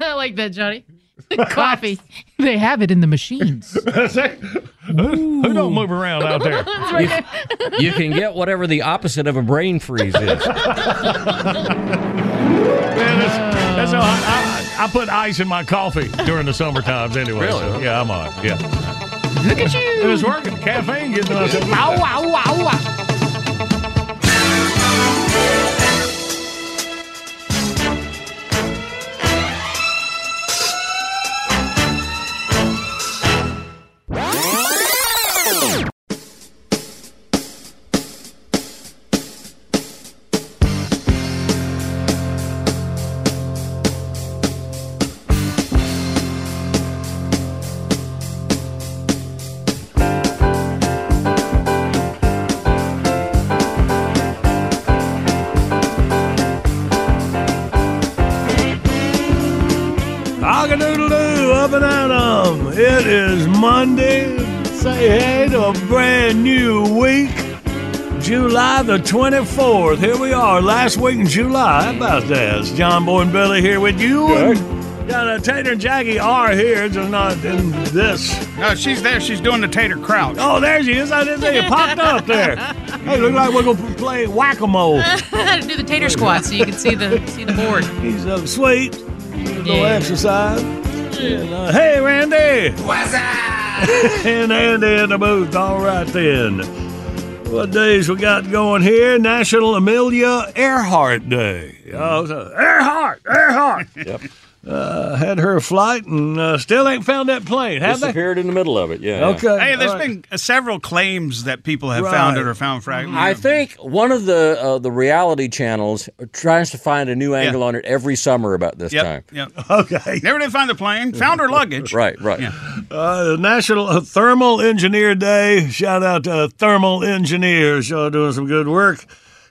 I like that, Johnny. Coffee. they have it in the machines. who, who don't move around out there? You, you can get whatever the opposite of a brain freeze is. Man, that's, that's how I, I, I put ice in my coffee during the summer times anyway. Really? so, yeah, I'm on. Yeah. Look at you. It was working. Caffeine getting us. Wow, wow, wow, wow. 24th. Here we are, last week in July. How about that? It's John Boy and Billy here with you. And got Tater and Jackie are here, just not in this. No, she's there. She's doing the tater crouch. Oh, there she is. I didn't see you popped up there. Hey, look like we're going to play whack-a-mole. How to do the tater squat so you can see the see the board. He's up sweet. No Yeah. exercise. And, uh, hey, Randy. What's up? and Andy in the booth. All right, then. What days we got going here? National Amelia Earhart Day. Mm-hmm. Oh, so, Earhart, Earhart. Yep. Uh, had her flight and uh, still ain't found that plane, have they? Disappeared in the middle of it. Yeah. Okay. Hey, there's all right. been uh, several claims that people have Right. found it or found fragments. I think one of the uh, the reality channels tries to find a new angle on it every summer about this time. Yep. Yep. Okay. Never did find the plane. Found her luggage. Right, right. Yeah. Uh, National Thermal Engineer Day. Shout out to thermal engineers. Y'all doing some good work.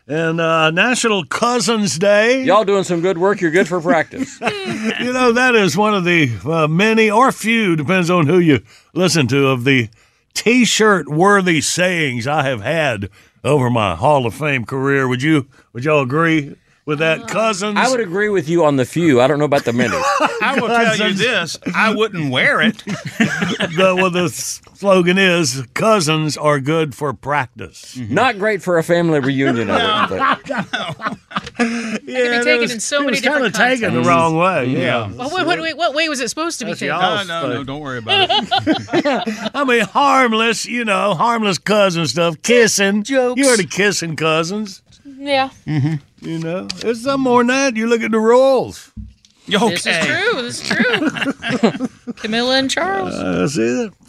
And uh, National Cousins Day. Y'all doing some good work. You're good for practice. You know, that is one of the uh, many or few, depends on who you listen to, of the t shirt worthy sayings I have had over my Hall of Fame career. Would you, would y'all agree with that, uh, Cousins? I would agree with you on the few. I don't know about the many. I will tell you this: I wouldn't wear it. the, well, the slogan is Cousins are good for practice. Mm-hmm. Not great for a family reunion. I wouldn't think. Yeah, be taken was- in so it many was kind of different taken the contexts. wrong way. Yeah. Well, what, what, what way was it supposed to be taken? No, no, no. Don't worry about it. I mean, harmless, you know, harmless cousin stuff. Kissing. Jokes. You heard of kissing cousins. Yeah, You know, it's some more than that. You look at the rules. Okay. this is true. This is true. Camilla and Charles. I see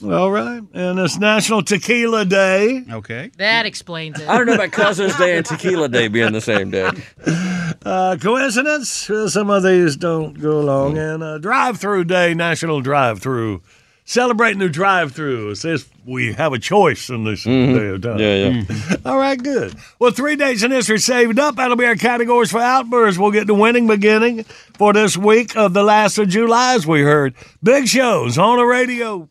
that. All right. And it's National Tequila Day. Okay. that explains it. I don't know about Cousins Day and Tequila Day being the same day. Uh, coincidence? Well, some of these don't go along. And uh, Drive Through Day, National Drive Through celebrating the drive-through. It says we have a choice in this mm-hmm. day of time. Yeah, yeah. Mm-hmm. All right, good. Well, three days in history saved up. That'll be our categories for outbursts. We'll get the winning beginning for this week of the last of July, as we heard. Big shows on the radio.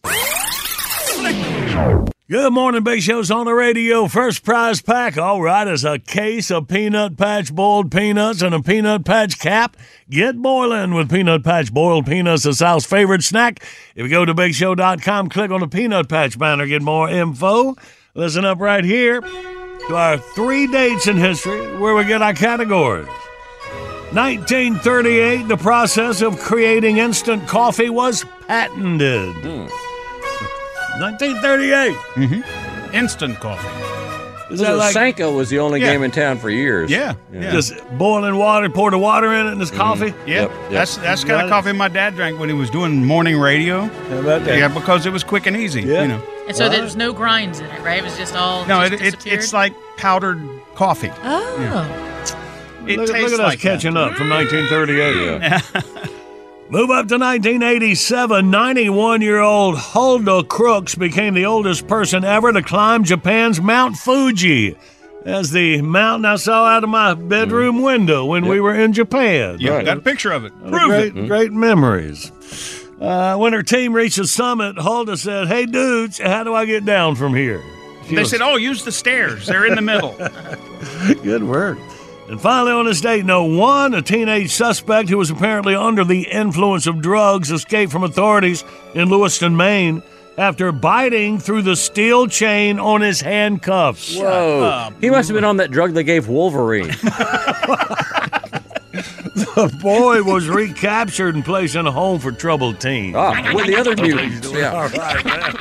Good morning, Big Show's on the radio. First prize pack, all right, is a case of Peanut Patch boiled peanuts and a Peanut Patch cap. Get boiling with Peanut Patch boiled peanuts, the South's favorite snack. If you go to BigShow.com, click on the Peanut Patch banner, get more info. Listen up right here to our three dates in history where we get our categories. 1938, the process of creating instant coffee was patented. Hmm. 1938. Mm-hmm. Instant coffee. Is that like Sanka was the only Yeah. game in town for years. Yeah. Yeah. just boiling water, pour the water in it, and it's mm-hmm. coffee? yeah. Yep, yep. That's that's kind of coffee my dad drank when he was doing morning radio. How about that? Yeah, because it was quick and easy. Yeah. You know. And so there's no grinds in it, right? It was just all. No, just it, it, it's like powdered coffee. Oh. It look, tastes look at like us catching up from 1938. Yeah. Move up to 1987. 91 year old Hulda Crooks became the oldest person ever to climb Japan's Mount Fuji. That's the mountain I saw out of my bedroom mm. window when we were in Japan. Yeah, Right. got a picture of it. Uh, Prove great, it. great mm-hmm. memories. Uh, when her team reached the summit, Hulda said, Hey, dudes, how do I get down from here? She They was- said, "Oh, use the stairs. They're in the middle." Good work. And finally, on this date, no one, a teenage suspect who was apparently under the influence of drugs escaped from authorities in Lewiston, Maine, after biting through the steel chain on his handcuffs. Whoa. He must have been on that drug they gave Wolverine. The boy was recaptured and placed in a home for troubled teens. Ah, with the other mutants. Yeah. All right, man.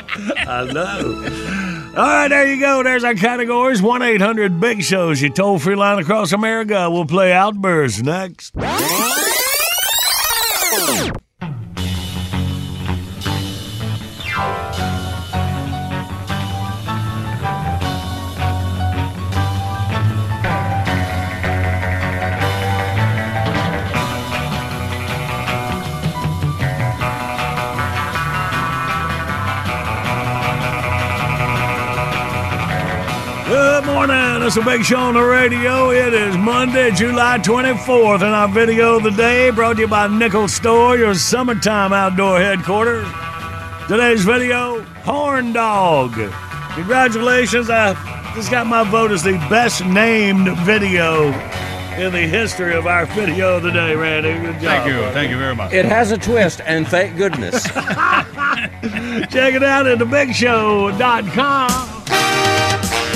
I know. All right, there you go. There's our categories. 1 800 Big Shows. You toll free line across America. We'll play Outbursts next. Morning. It's a big show on the radio. It is Monday, July 24th, and our video of the day brought to you by Nickel Store, your summertime outdoor headquarters. Today's video, Horn Dog. Congratulations. I just got my vote as the best named video in the history of our video of the day, Randy. Good job. Thank you. buddy. Thank you very much. It has a twist, and thank goodness. Check it out at thebigshow.com.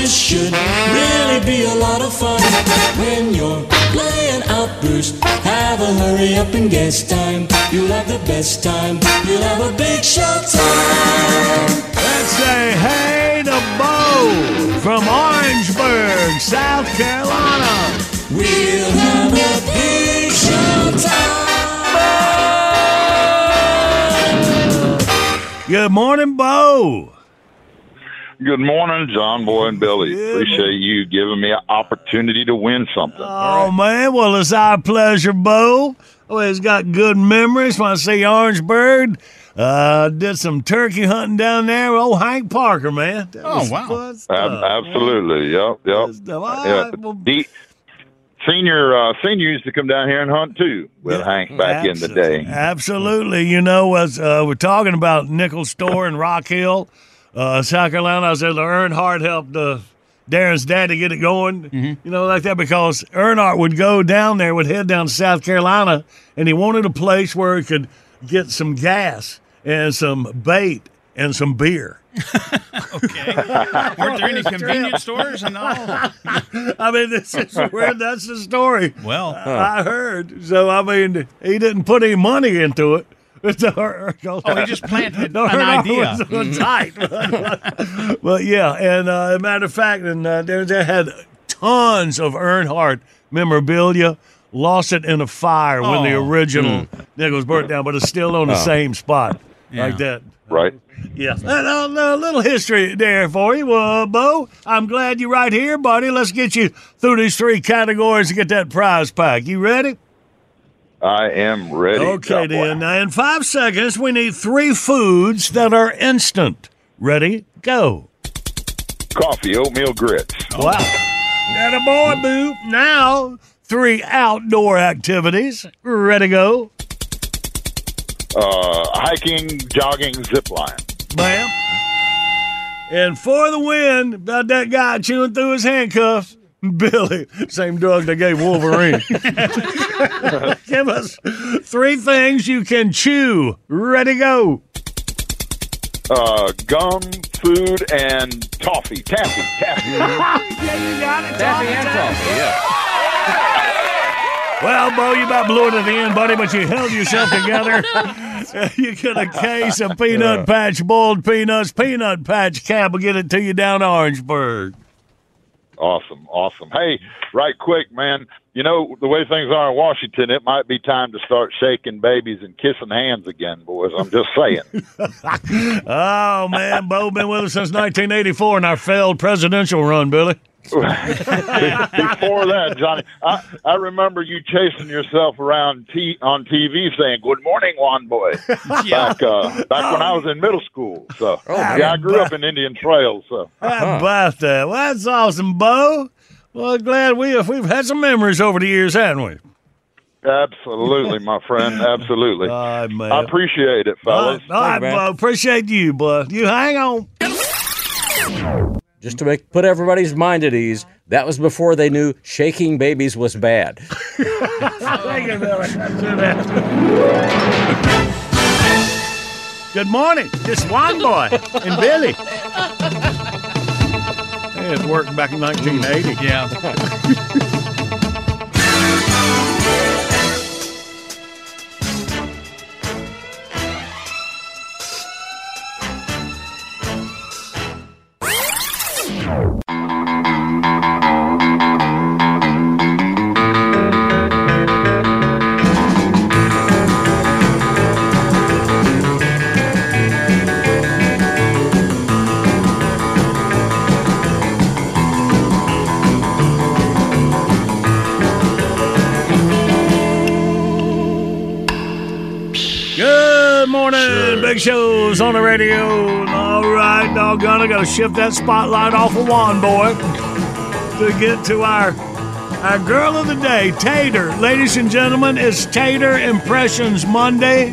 This should really be a lot of fun. When you're playing Outburst, have a hurry up and guess time. You'll have the best time. You'll have a big show time. Let's say hey to Bo from Orangeburg, South Carolina. We'll have a big show time. Good morning, Bo. Good morning, John Boy and Billy. Appreciate you giving me an opportunity to win something. Oh, man. Well, it's our pleasure, Bo. Always got good memories when I see Orangeburg. Uh, did some turkey hunting down there with old Hank Parker, man. That Oh, wow. stuff, absolutely. Yep. man. Yep. Good stuff. All Yeah. well, The senior uh, senior used to come down here and hunt too with Hank back in the day. Absolutely. You know, as uh, we're talking about Nickel Store in Rock Hill, uh, South Carolina, I was able said Earnhardt helped uh, Darren's dad to get it going, Mm-hmm. you know, like that, because Earnhardt would go down there, would head down to South Carolina, and he wanted a place where he could get some gas and some bait and some beer. Okay. Weren't there any convenience stores and all? I mean, this is where that's the story. Well, I heard. So, I mean, he didn't put any money into it. Oh, he just planted No, an her idea. Was, was tight. but yeah, and uh, a matter of fact, and uh, there, there had tons of Earnhardt memorabilia, lost it in a fire when the Oh. original thing was burnt down, but it's still on the Oh. same spot Yeah. like that. Right. Yeah, a, a- a little history there for you, uh, Bo. I'm glad you're right here, buddy. Let's get you through these three categories to get that prize pack. You ready? I am ready. Okay, then. Now, in five seconds, we need three foods that are instant. Ready? Go. Coffee, oatmeal grits. Wow. That a boy, boo. Now, three outdoor activities. Ready? Go. Uh, hiking, jogging, zip line. Bam. And for the win, about that guy chewing through his handcuffs, Billy, same drug they gave Wolverine. Give us three things you can chew. Ready, go. Uh, gum, food, and toffee. Taffy. Taffy. yeah, you got it. Taffy and toffee, yeah. Well, Bo, you about blew it at the end, buddy, but you held yourself together. you get a case of Peanut Patch boiled peanuts. Peanut Patch Cab will get it to you down Orangeburg. Awesome, awesome. Hey, right quick, man. You know the way things are in Washington, it might be time to start shaking babies and kissing hands again, boys. I'm just saying. Oh, man, Bo been with us since 1984 in our failed presidential run, Billy. Before that, Johnny, I, I remember you chasing yourself around t- on TV saying "Good morning, Juan Boy" back uh, back when I oh. was in middle school. So yeah, I grew up in Indian Trails. So How about that? Uh, well, that's awesome, Bo. Well, glad we have, we've had some memories over the years, haven't we? absolutely, my friend, absolutely. All right, man. I appreciate it, fellas. right, all right. Bo. Appreciate you, bud. You hang on. Just to make put everybody's mind at ease, that was before they knew shaking babies was bad. Thank you, Billy. Good morning. This one Boy and Billy. Hey, it worked back in 1980. Yeah. Morning. Shows on the radio. All right, doggone, I got to shift that spotlight off of Juan Boy to get to our our girl of the day, Tater. Ladies and gentlemen, it's Tater Impressions Monday.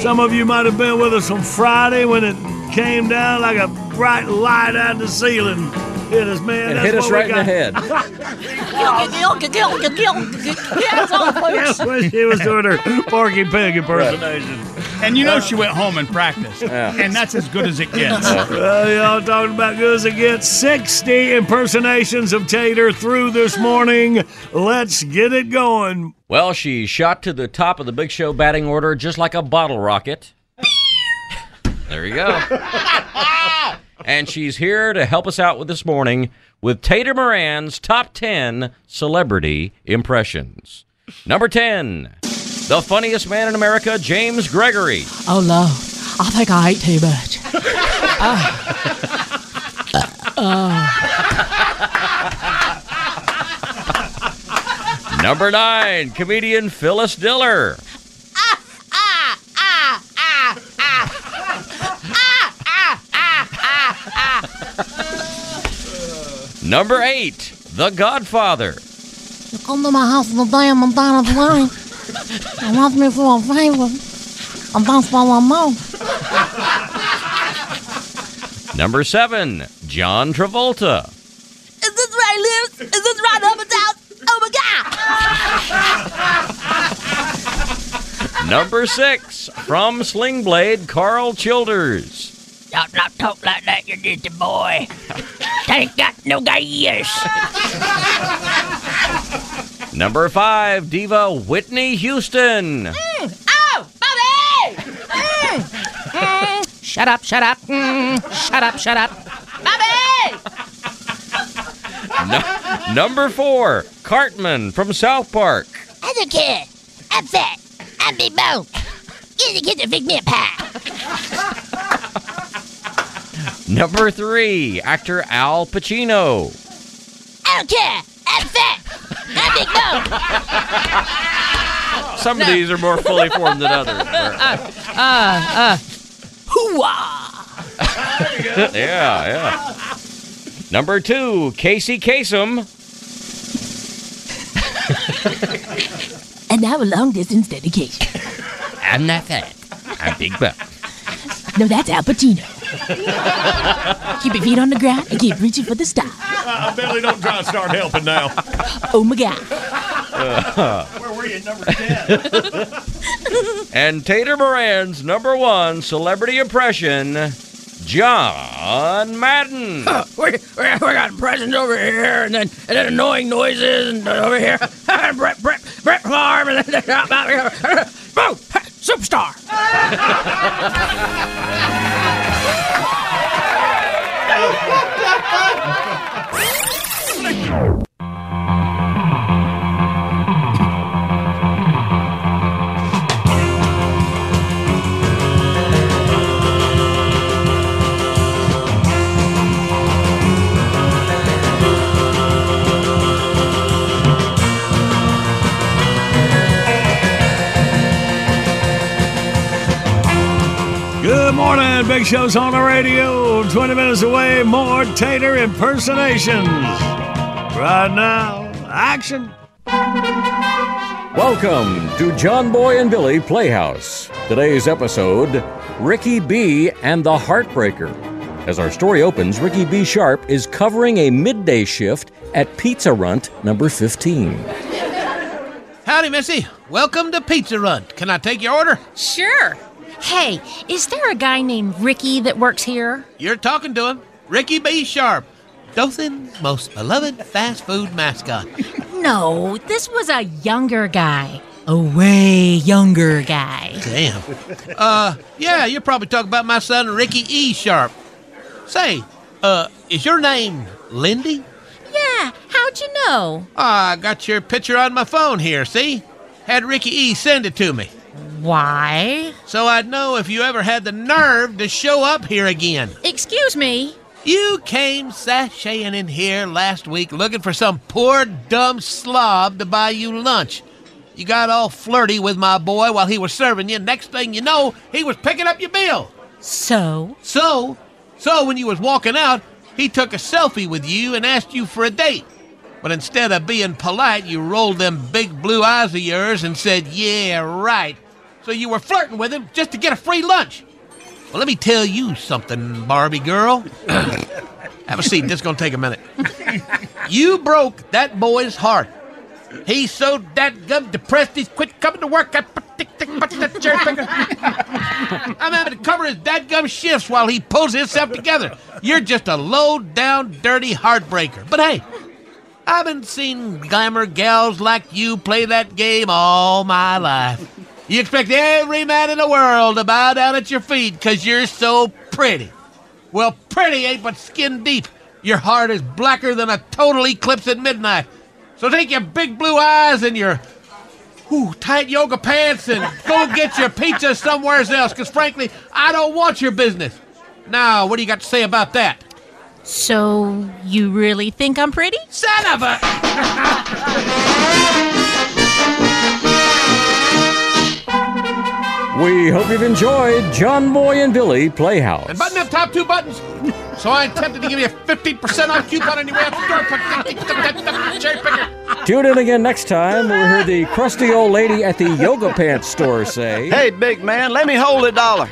Some of you might have been with us on Friday when it came down like a bright light out of the ceiling. Hit us, man. It That's hit us right in the head. That's when she was doing her Porky Pig impersonation. And you know she went home and practiced. Yeah. And that's as good as it gets. Well, uh, y'all talking about good as it gets. 60 impersonations of Tater through this morning. Let's get it going. Well, she shot to the top of the big show batting order just like a bottle rocket. there you go. and she's here to help us out with this morning with Tater Moran's top 10 celebrity impressions. Number 10, the funniest man in America, James Gregory. Oh, Lord. I think I ate too much. Number 9, comedian Phyllis Diller. Number 8, The Godfather. You come to my house today and I'm down at line. And ask me for a favor. And that's what I know. Number 7, John Travolta. Is this right, Liz? Is this right up and down? Oh my God! Number 6, from Sling Blade, Carl Childers. Don't not talk like that, you dirty boy. Ain't got no gears. Number 5, diva Whitney Houston. Oh, Bobby! Mm. Mm. Shut up, shut up. Mm. Shut up, shut up. Bobby! No- number 4, Cartman from South Park. I don't care. I'm fat. I'm big bone. Get the kid to fix me a pie. Number three, actor Al Pacino. I don't care. I'm fat. I'm big bone. Some of these are more fully formed than others. Uh, uh, hooah! yeah, yeah. Number two, Casey Kasem. And now a long distance dedication. I'm not fat. I'm big buck. No, that's Al Pacino. keep your feet on the ground and keep reaching for the star. Uh, Billy, don't try to start helping now. Oh my God. Where were you, number 10? and Tater Moran's number one celebrity impression, John Madden. we, we, we got presents over here, and then and then annoying noises, and over here, Brett Brett Brett Favre, and then out here, boom, superstar. Big Show's on the radio. 20 minutes away, more Tater impersonations. Right now, action. Welcome to John Boy and Billy Playhouse. Today's episode Ricky B. and the Heartbreaker. As our story opens, Ricky B. Sharp is covering a midday shift at Pizza Runt number 15. Howdy, Missy. Welcome to Pizza Runt. Can I take your order? Sure. Hey, is there a guy named Ricky that works here? You're talking to him. Ricky B. Sharp, Dothan's most beloved fast food mascot. No, this was a younger guy. A way younger guy. Damn. Uh, yeah, you're probably talking about my son, Ricky E. Sharp. Say, uh, is your name Lindy? Yeah, how'd you know? Ah, I got your picture on my phone here, see? Had Ricky E. send it to me. Why? So I'd know if you ever had the nerve to show up here again. Excuse me. You came sashaying in here last week looking for some poor dumb slob to buy you lunch. You got all flirty with my boy while he was serving you. Next thing you know, he was picking up your bill. So? So? So when you was walking out, he took a selfie with you and asked you for a date. But instead of being polite, you rolled them big blue eyes of yours and said, Yeah, right. So you were flirting with him just to get a free lunch. Well, let me tell you something, Barbie girl. Have a seat. This is going to take a minute. You broke that boy's heart. He's so that gum depressed he's quit coming to work. I put tick, tick, put that cherry picker. I'm having to cover his dadgum shifts while he pulls himself together. You're just a low down, dirty heartbreaker. But hey, I haven't seen glamour gals like you play that game all my life. You expect every man in the world to bow down at your feet because you're so pretty. Well, pretty ain't but skin deep. Your heart is blacker than a total eclipse at midnight. So take your big blue eyes and your whew, tight yoga pants and go get your pizza somewhere else because, frankly, I don't want your business. Now, what do you got to say about that? So, you really think I'm pretty? Son of a. We hope you've enjoyed John Boy and Billy Playhouse. And button up top two buttons. So I attempted to give you a 15% off coupon anyway out the. Cherry picker. Tune in again next time. We'll hear the crusty old lady at the yoga pants store say, Hey, big man, let me hold a dollar.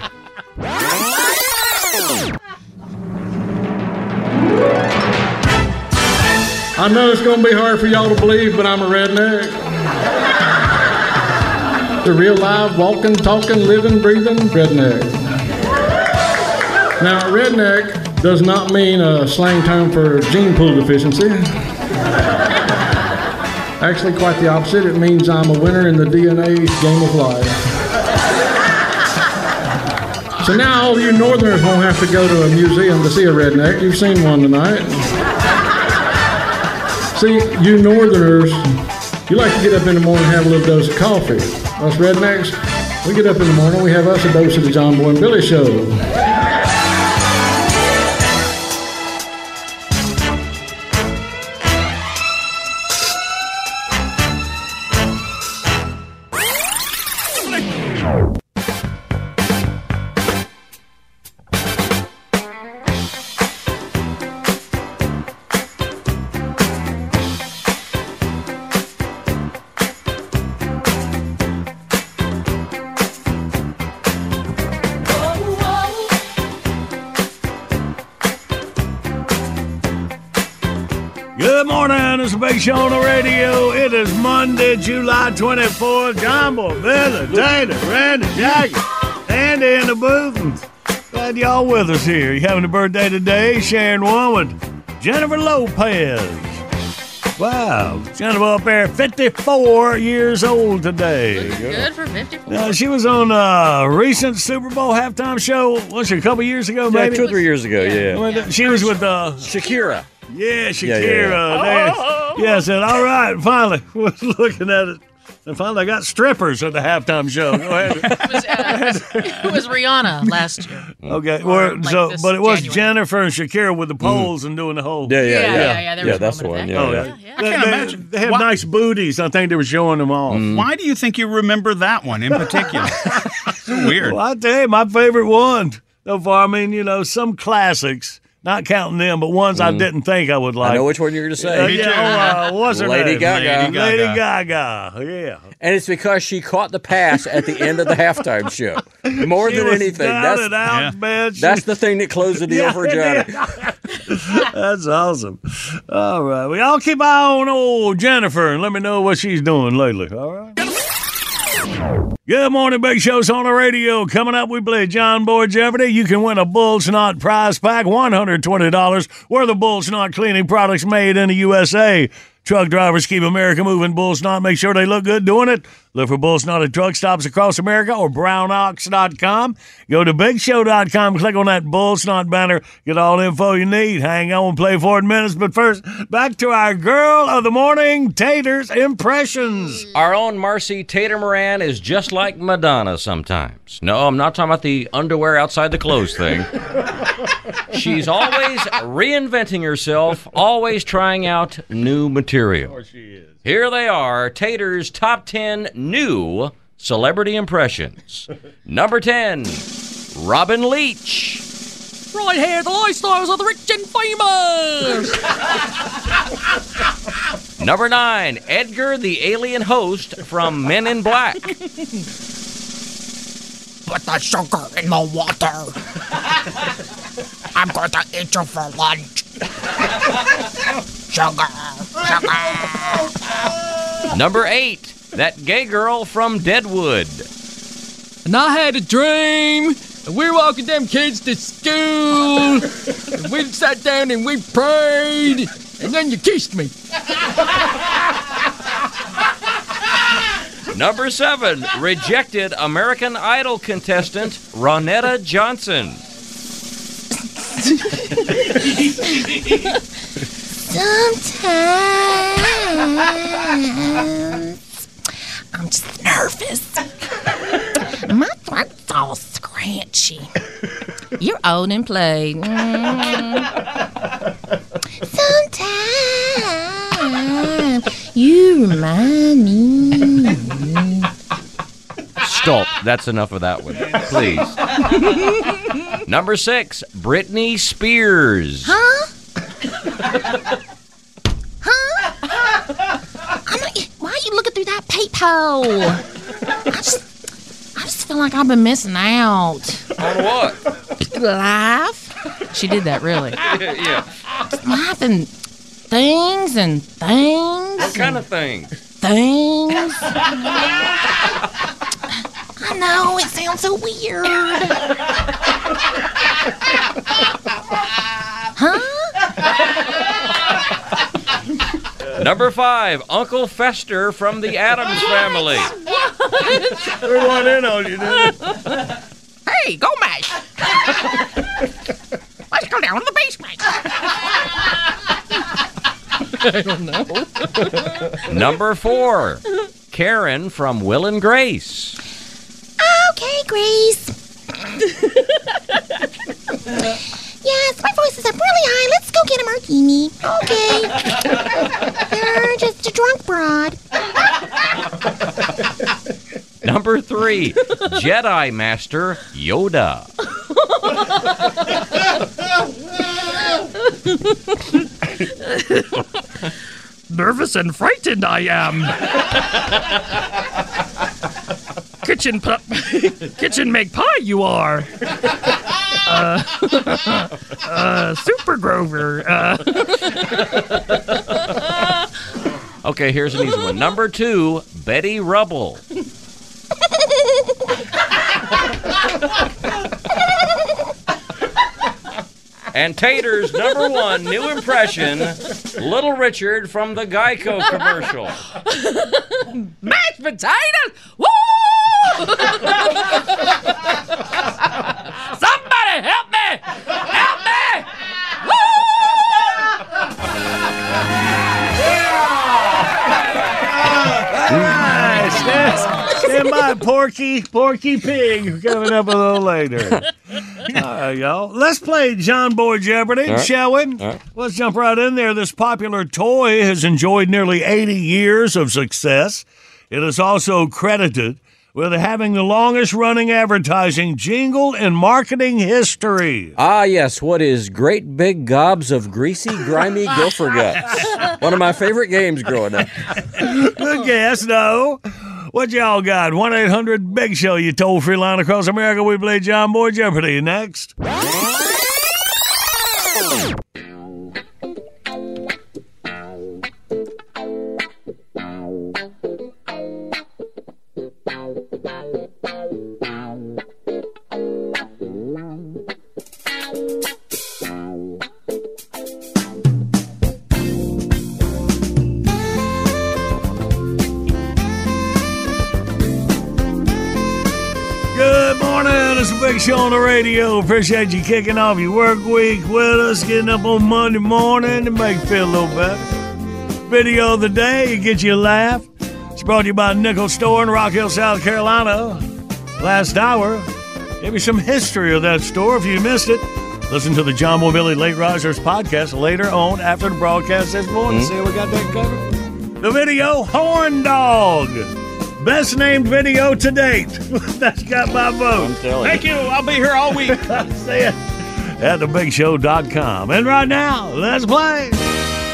I know it's going to be hard for y'all to believe, but I'm a redneck. The real live, walking, talking, living, breathing redneck. Now, redneck does not mean a slang term for gene pool deficiency. Actually, quite the opposite. It means I'm a winner in the DNA game of life. So now all you northerners won't have to go to a museum to see a redneck. You've seen one tonight. See, you Northerners, you like to get up in the morning and have a little dose of coffee. Us rednecks, we get up in the morning, we have us a dose of the John Boy and Billy Show. Morning. It's show on the radio. It is Monday, July 24th. John Boy, Billy, Tater, Randy, Jackie, Andy in the booth. Glad y'all with us here. You having a birthday today? Sharing one with Jennifer Lopez. Wow. Jennifer up there, 54 years old today. Good for 54. Uh, she was on a recent Super Bowl halftime show, was it a couple years ago, Yeah, maybe? two or three years ago, yeah. Well, She was with uh, Shakira. Yeah, Shakira. Yeah, yeah, yeah. there. Yeah, I said, all right, finally, was looking at it. And finally, I got strippers at the halftime show. Go ahead. It was, uh, it was Rihanna last year. Mm. Okay, Or, like, so, but it was January. Jennifer and Shakira with the mm. poles and doing the whole. Yeah, yeah, Yeah, yeah. yeah, yeah, there was that's the one. Yeah, Oh, yeah. yeah. I They, can't they- imagine. they have Why- nice booties. I think they were showing them off. Mm. Why do you think you remember that one in particular? so weird. Well, I tell you, my favorite one so far. I mean, you know, some classics, not counting them, but ones I didn't think I would like. I know which one you're going to say. Uh, yeah, oh, uh, what's her Lady name? Gaga. Lady Gaga. Yeah. And it's because she caught the pass at the end of the halftime show. More She than was anything. That's, and out, Yeah. man. She- that's the thing that closed the deal for Johnny. That's awesome. All right. Well, y'all keep eye on old Jennifer and let me know what she's doing lately. All right. Good morning, Big Show's on the radio. Coming up, we play John Boy Jeopardy. You can win a Bull Snot prize pack, $120 worth of Bull Snot cleaning products made in the USA. Truck drivers keep America moving. Bull Snot, make sure they look good doing it. Look for Bull Snot at truck stops across America or brownox.com. Go to bigshow.com, click on that Bull Snot banner, get all the info you need. Hang on, play for in minutes. But first, back to our girl of the morning, Tater's Impressions. Our own Marcy Tater Moran is just like Madonna sometimes. No, I'm not talking about the underwear outside the clothes thing. She's always reinventing herself, always trying out new material. Here they are Tater's top 10 new celebrity impressions. Number 10, Robin Leach. Right here, the lifestyles of the rich and famous. Number 9, Edgar the alien host from Men in Black. Put the sugar in the water. I'm going to eat you for lunch. sugar, sugar. Number 8, that gay girl from Deadwood. And I had a dream. And we're walking them kids to school. and we sat down and we prayed. And then you kissed me. Number seven, rejected American Idol contestant Ronetta Johnson. Sometimes I'm just nervous. My throat's all scratchy. You're old and played. Sometimes you remind me. Stop. That's enough of that one. Please. Number six, Britney Spears. Huh? huh? I'm not, why are you looking through that peephole? I just, I just feel like I've been missing out. On what? Life, She did that really. yeah. life, and things and things. What kind of thing? things. I know it sounds so weird. huh? Number five, Uncle Fester from the Addams Family. We want in on you, didn't Hey, go mash. Let's go down to the basement. I don't know. Number four, Karen from Will and Grace. Okay, Grace. yes, my voice is up really high. Let's go get a martini. Okay. You're just a drunk broad. Number three, Jedi Master Yoda. Nervous and frightened I am. Kitchen pup, kitchen make pie you are. Uh, uh, Super Grover. Uh, Okay, here's an easy one. Number two, Betty Rubble. And Tater's number one new impression, Little Richard from the Geico commercial. mashed potatoes. Woo! Somebody help me! Help me! Nice. Stand, stand by, Porky. Porky Pig coming up a little later. All right, uh, y'all. Let's play John Boy Jeopardy, All right. shall we? All right. Let's jump right in there. This popular toy has enjoyed nearly 80 years of success. It is also credited with having the longest running advertising jingle in marketing history. Ah, yes. What is great big gobs of greasy, grimy gopher guts? One of my favorite games growing up. Good guess, no. What y'all got? 1 800 Big Show, you toll free line across America. We play John Boy Jeopardy next. Show on the radio. Appreciate you kicking off your work week with us, getting up on Monday morning to make you feel a little better. Video of the day, it gets you a laugh. It's brought to you by Nickel Store in Rock Hill, South Carolina. Last hour, gave you some history of that store. If you missed it, listen to the John Boy and Billy Late Risers podcast later on after the broadcast this morning. Mm-hmm. See how we got that covered? The video, Horn Dog. Best named video to date. That's got my vote. Thank you. I'll be here all week. See it at thebigshow.com. And right now, let's play.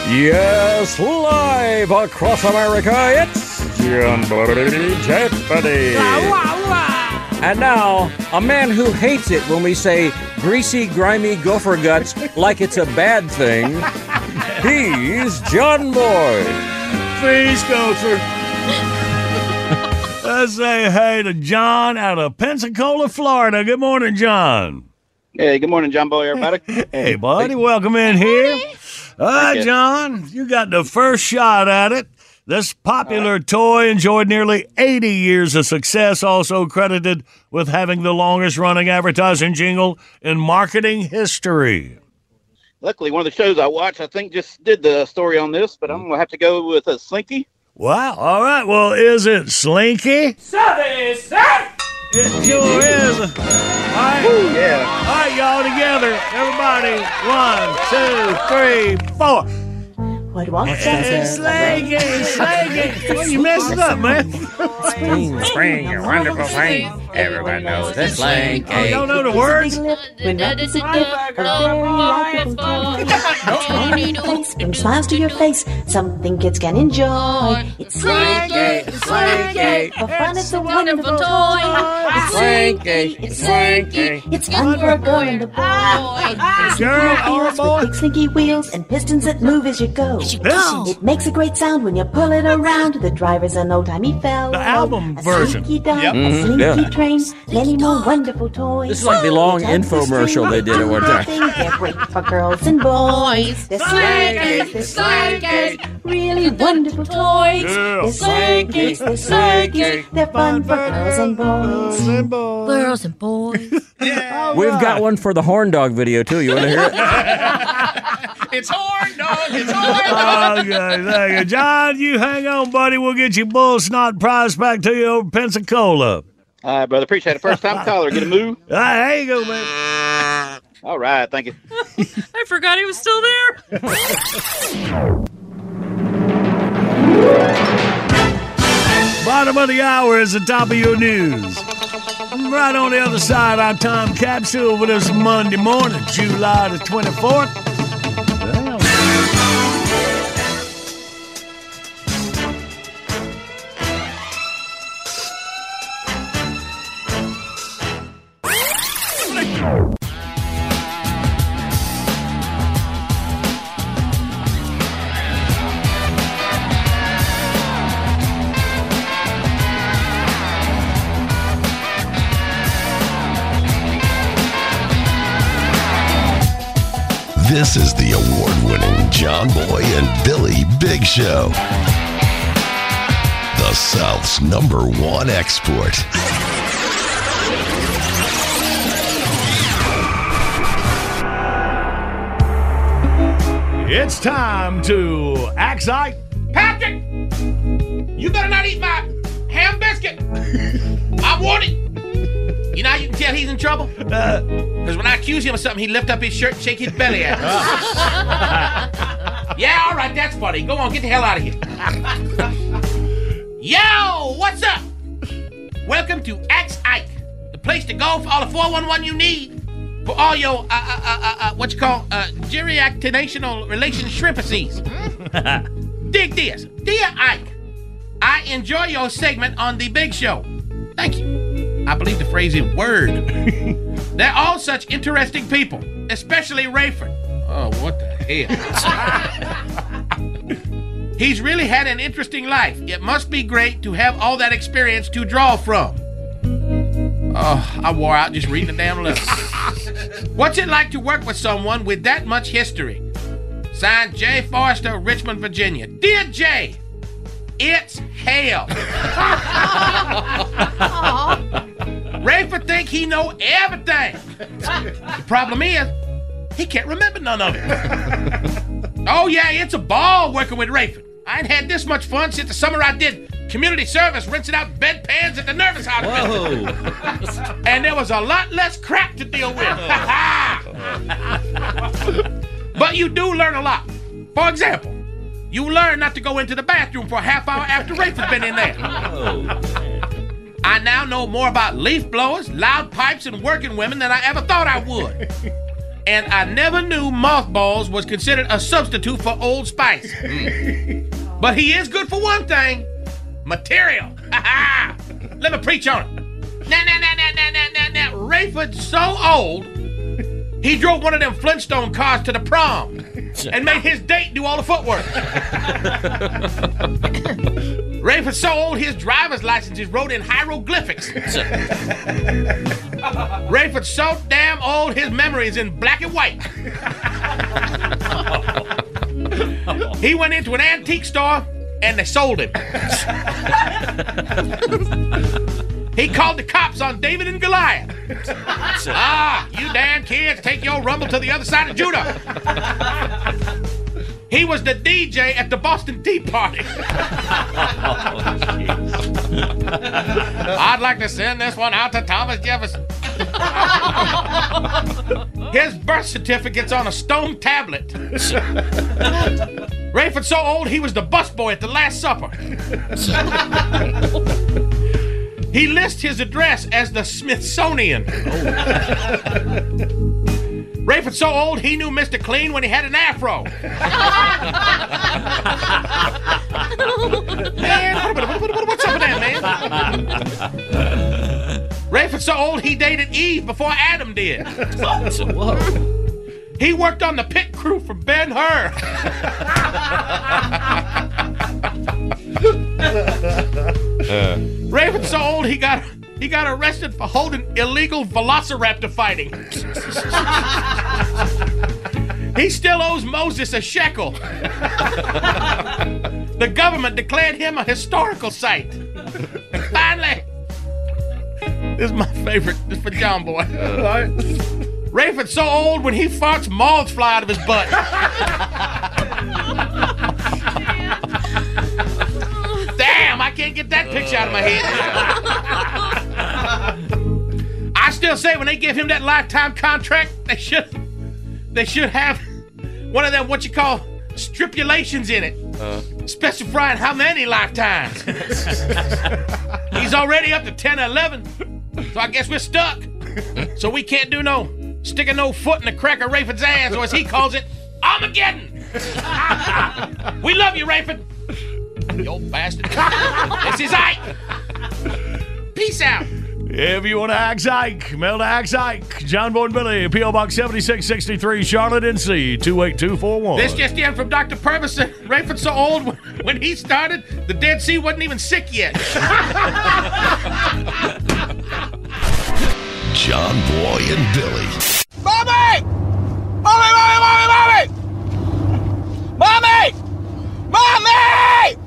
Yes, live across America, it's John Boy Jeopardy. And now, a man who hates it when we say greasy, grimy gopher guts like it's a bad thing. He's John Boy. Please, Gopher. Let's say hey to John out of Pensacola, Florida. Good morning, John. Hey, good morning, John Boy, everybody. Hey, buddy. Welcome in here. Uh, All right, you. John, you got the first shot at it. This popular uh-huh. toy enjoyed nearly 80 years of success, also credited with having the longest running advertising jingle in marketing history. Luckily, one of the shows I watched, I think, just did the story on this, but I'm mm. going to have to go with a Slinky. Wow. All right. Well, is it Slinky? It sure is. All right. yeah. All right, y'all together. Everybody. One, two, three, four. What was Hey, Slinky, Slinky. Well, you messed it up, man. Spring, spring, a wonderful thing. Everyone knows the Slinky. Oh, y'all know the words? When rabbits a dip, a very. From smiles to your face, something kids can enjoy. It's Slinky, Slinky. For fun, it's a wonderful toy. It's Slinky, it's Slinky. It's fun for a girl and a boy. Girl or a boy? Slinky wheels and pistons that move as you go. Pistons? It makes a great sound when you pull it around. The driver's an old-timey fellow. The album a version. Slinky dog, Yep. a Mhm, slinky yeah. train, many more wonderful toys. This is like the long infomercial they did at one time. They're great for girls and boys. They're slinkies, they're slinkies, really wonderful toys. The They're slinkies, they're slinkies, they're fun for girls and boys. Girls and boys. We've got one for the horn dog video too. You want to hear it? It's horn dog. It's horn dog. Okay, thank you. John, you hang on, buddy. We'll get your bull snot prize back to you over Pensacola. All right, brother. Appreciate it. First time caller. Get a move. All right, there you go, man. All right. Thank you. I forgot he was still there. Bottom of the hour is the top of your news. Right on the other side, our time capsule for this Monday morning, July the 24th. This is the award winning John Boy and Billy Big Show. The South's number one export. It's time to act like Patrick, you better not eat my ham biscuit. I want it. You know how you can tell he's in trouble? Because when I accuse him of something, he lift up his shirt and shake his belly at me. yeah, all right, that's funny. Go on, get the hell out of here. Yo, what's up? Welcome to Axe Ike, the place to go for all the 411 you need. For all your, uh, uh, uh, uh, uh, what you call, uh, geriatrinational relation shrimpacies. Dig this. Dear Ike, I enjoy your segment on The Big Show. Thank you. I believe the phrase is word. They're all such interesting people, especially Rayford. Oh, what the hell? He's really had an interesting life. It must be great to have all that experience to draw from. Oh, I wore out just reading the damn letter. What's it like to work with someone with that much history? Signed Jay Forrester, Richmond, Virginia. Dear Jay, it's hell. Rayford think he know everything. The problem is, he can't remember none of it. oh yeah, it's a ball working with Rayford. I ain't had this much fun since the summer I did community service rinsing out bedpans at the nervous hospital. Whoa. and there was a lot less crap to deal with. but you do learn a lot. For example, you learn not to go into the bathroom for a half hour after Rayford's been in there. Oh. I now know more about leaf blowers, loud pipes, and working women than I ever thought I would. And I never knew mothballs was considered a substitute for Old Spice. Mm. But he is good for one thing material. Let me preach on it. Now, now, now, now, now, now, now, now. Rayford's so old, he drove one of them Flintstone cars to the prom and made his date do all the footwork. Rayford's so old, his driver's license is wrote in hieroglyphics. Rayford's so damn old, his memory is in black and white. he went into an antique store and they sold him. He called the cops on David and Goliath. ah, you damn kids, take your rumble to the other side of Judah. He was the DJ at the Boston Tea Party. I'd like to send this one out to Thomas Jefferson. His birth certificate's on a stone tablet. Rayford's so old he was the busboy at the Last Supper. he lists his address as the Smithsonian. Rayford's so old he knew Mr. Clean when he had an afro. man, what's up with that, man? Rayford's so old he dated Eve before Adam did. He worked on the pit crew for Ben Hur. Rayford's so old he got he got arrested for holding illegal velociraptor fighting. he still owes Moses a shekel. the government declared him a historical site. And finally, this is my favorite. This is for John Boy. Rayford's so old when he farts moths fly out of his butt. Damn, I can't get that picture out of my head. I still say when they give him that lifetime contract, they should they should have one of them what you call stipulations in it. Uh. Specifying how many lifetimes. He's already up to 10 or 11. So I guess we're stuck. So we can't do no sticking no foot in the crack of Rayford's ass, or as he calls it, Armageddon. we love you, Rayford. You old bastard. this is Ike. Peace out. If you want to axe Ike, mail to axe Ike, John Boy and Billy, P.O. Box 7663, Charlotte, NC, 28241. This just in from Dr. Purvis. Rayford's so old, when, when he started, the Dead Sea wasn't even sick yet. John Boy and Billy. Mommy! Mommy, mommy, mommy, mommy! Mommy! Mommy!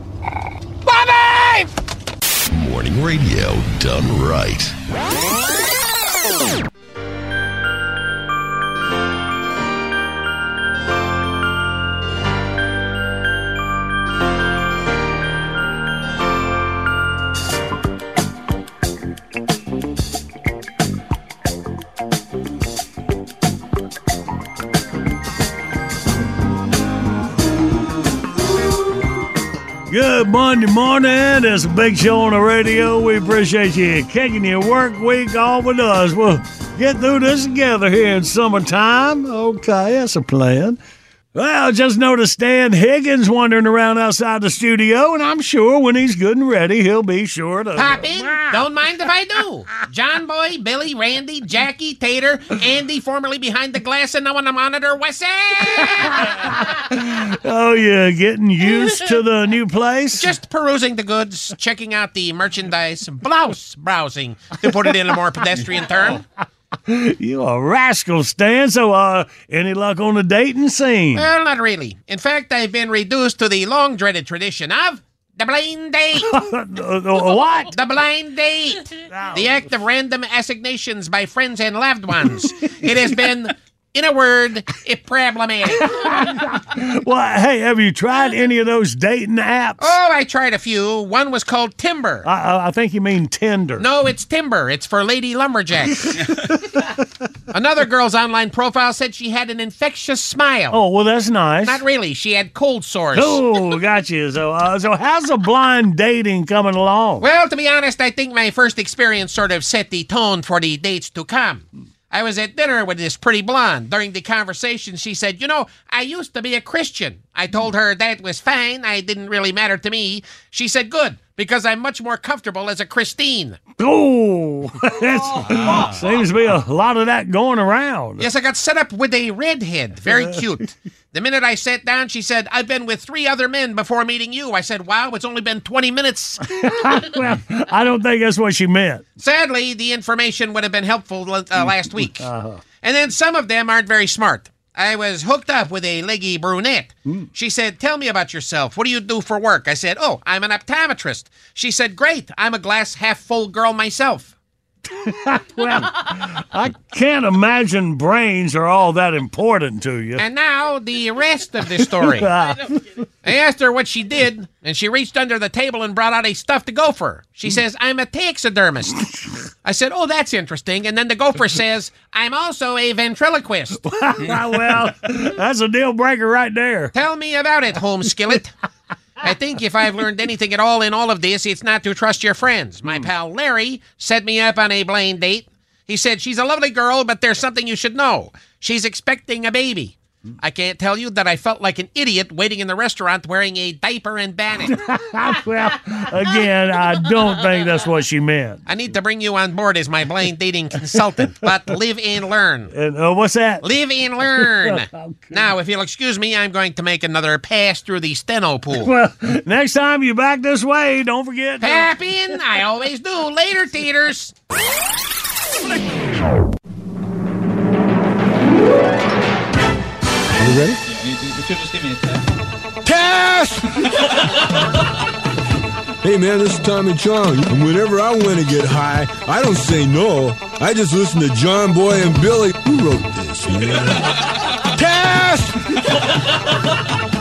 Mommy! Morning radio done right. Good Monday morning. It's a big show on the radio. We appreciate you kicking your work week off with us. We'll get through this together here in summertime. Okay, that's a plan. Well, just noticed Stan Higgins wandering around outside the studio, and I'm sure when he's good and ready, he'll be sure to. Pop in. Don't mind if I do. John Boy, Billy, Randy, Jackie, Tater, Andy, formerly behind the glass and now on the monitor, Wesson. Oh, yeah, getting used to the new place? Just perusing the goods, checking out the merchandise, blouse browsing, to put it in a more pedestrian term. You a rascal, Stan. So, uh, any luck on the dating scene? Well, not really. In fact, I've been reduced to the long dreaded tradition of the blind date. what? The blind date. The act of random assignations by friends and loved ones. it has been, in a word, a problematic. well, hey, have you tried any of those dating apps? Oh, I tried a few. One was called Timber. I, I- think you mean Tinder. No, it's Timber. It's for lady lumberjacks. Another girl's online profile said she had an infectious smile. Oh, well, that's nice. Not really. She had cold sores. Oh, got you. So, uh, so how's the blind dating coming along? Well, to be honest, I think my first experience sort of set the tone for the dates to come. I was at dinner with this pretty blonde. During the conversation, she said, You know, I used to be a Christian. I told her that was fine. I didn't really matter to me. She said, Good, because I'm much more comfortable as a Christine. Oh, that seems to be a lot of that going around. Yes, I got set up with a redhead. Very cute. The minute I sat down, she said, I've been with three other men before meeting you. I said, Wow, it's only been 20 minutes. well, I don't think that's what she meant. Sadly, the information would have been helpful uh, last week. Uh-huh. And then some of them aren't very smart. I was hooked up with a leggy brunette. Mm. She said, Tell me about yourself. What do you do for work? I said, Oh, I'm an optometrist. She said, Great. I'm a glass half full girl myself. well, I can't imagine brains are all that important to you. And now the rest of the story. I asked her what she did, and she reached under the table and brought out a stuffed gopher. She hmm. says, I'm a taxidermist. I said, Oh, that's interesting. And then the gopher says, I'm also a ventriloquist. well, that's a deal breaker right there. Tell me about it, home skillet. I think if I've learned anything at all in all of this, it's not to trust your friends. My hmm. pal Larry set me up on a blind date. He said, She's a lovely girl, but there's something you should know. She's expecting a baby. I can't tell you that I felt like an idiot waiting in the restaurant wearing a diaper and bannet. well, again, I don't think that's what she meant. I need to bring you on board as my blind dating consultant, but live and learn. And uh, what's that? Live and learn. Now, if you'll excuse me, I'm going to make another pass through the steno pool. Well, next time you back this way, don't forget. to- Tap in. I always do. Later, theaters. you ready? Cash! Hey man, this is Tommy Chong, and whenever I want to get high, I don't say no. I just listen to John Boy and Billy. Who wrote this, man? test!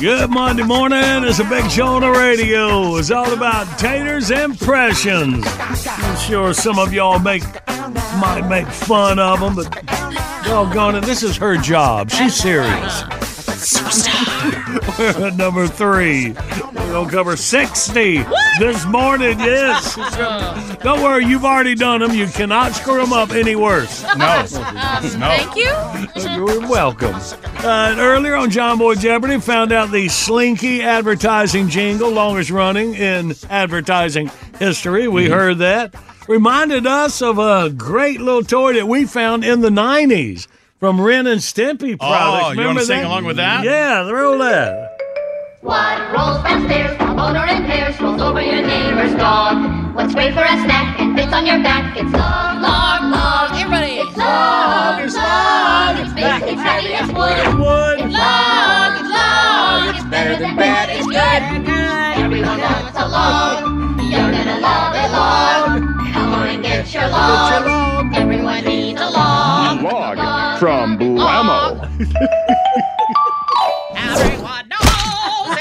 Good Monday morning. It's a big show on the radio. It's all about Tater's impressions. I'm sure some of y'all make might make fun of them, but doggone it, this is her job. She's serious. We're at number three. We're gonna cover sixty this morning. Yes. Don't worry, you've already done them. You cannot screw them up any worse. No. no. Thank you. You're welcome. Uh, earlier on John Boy Jeopardy, found out the Slinky advertising jingle, longest running in advertising history. We heard that. Reminded us of a great little toy that we found in the 90s from Ren and Stimpy products. Oh, you Remember wanna sing along with that? Yeah, roll that. What rolls downstairs, a boner in pairs, rolls over your neighbor's dog? What's great for a snack and fits on your back? It's log, log, log. Everybody, it's log, it's log. It's big, it's heavy, it's wood. wood. It's log, it's log. It's better than bad, it's good. Everyone wants a log. You're gonna love a log. Come on and get your log. Everyone needs a log. Log from Blammo.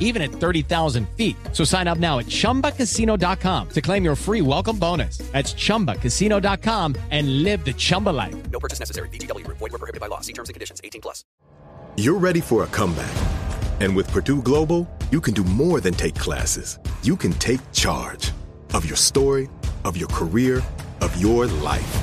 even at 30,000 feet. So sign up now at chumbacasino.com to claim your free welcome bonus. That's chumbacasino.com and live the Chumba life. No purchase necessary. VGW Group. Void were prohibited by law. See terms and conditions. 18 plus. You're ready for a comeback. And with Purdue Global, you can do more than take classes. You can take charge of your story, of your career, of your life.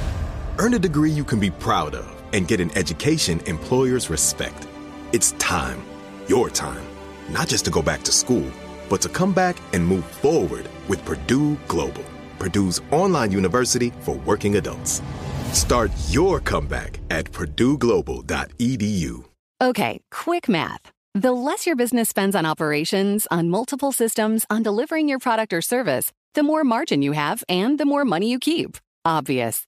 Earn a degree you can be proud of and get an education employers respect. It's time, your time, not just to go back to school, but to come back and move forward with Purdue Global, Purdue's online university for working adults. Start your comeback at purdueglobal.edu. Okay, quick math. The less your business spends on operations, on multiple systems, on delivering your product or service, the more margin you have and the more money you keep. Obvious.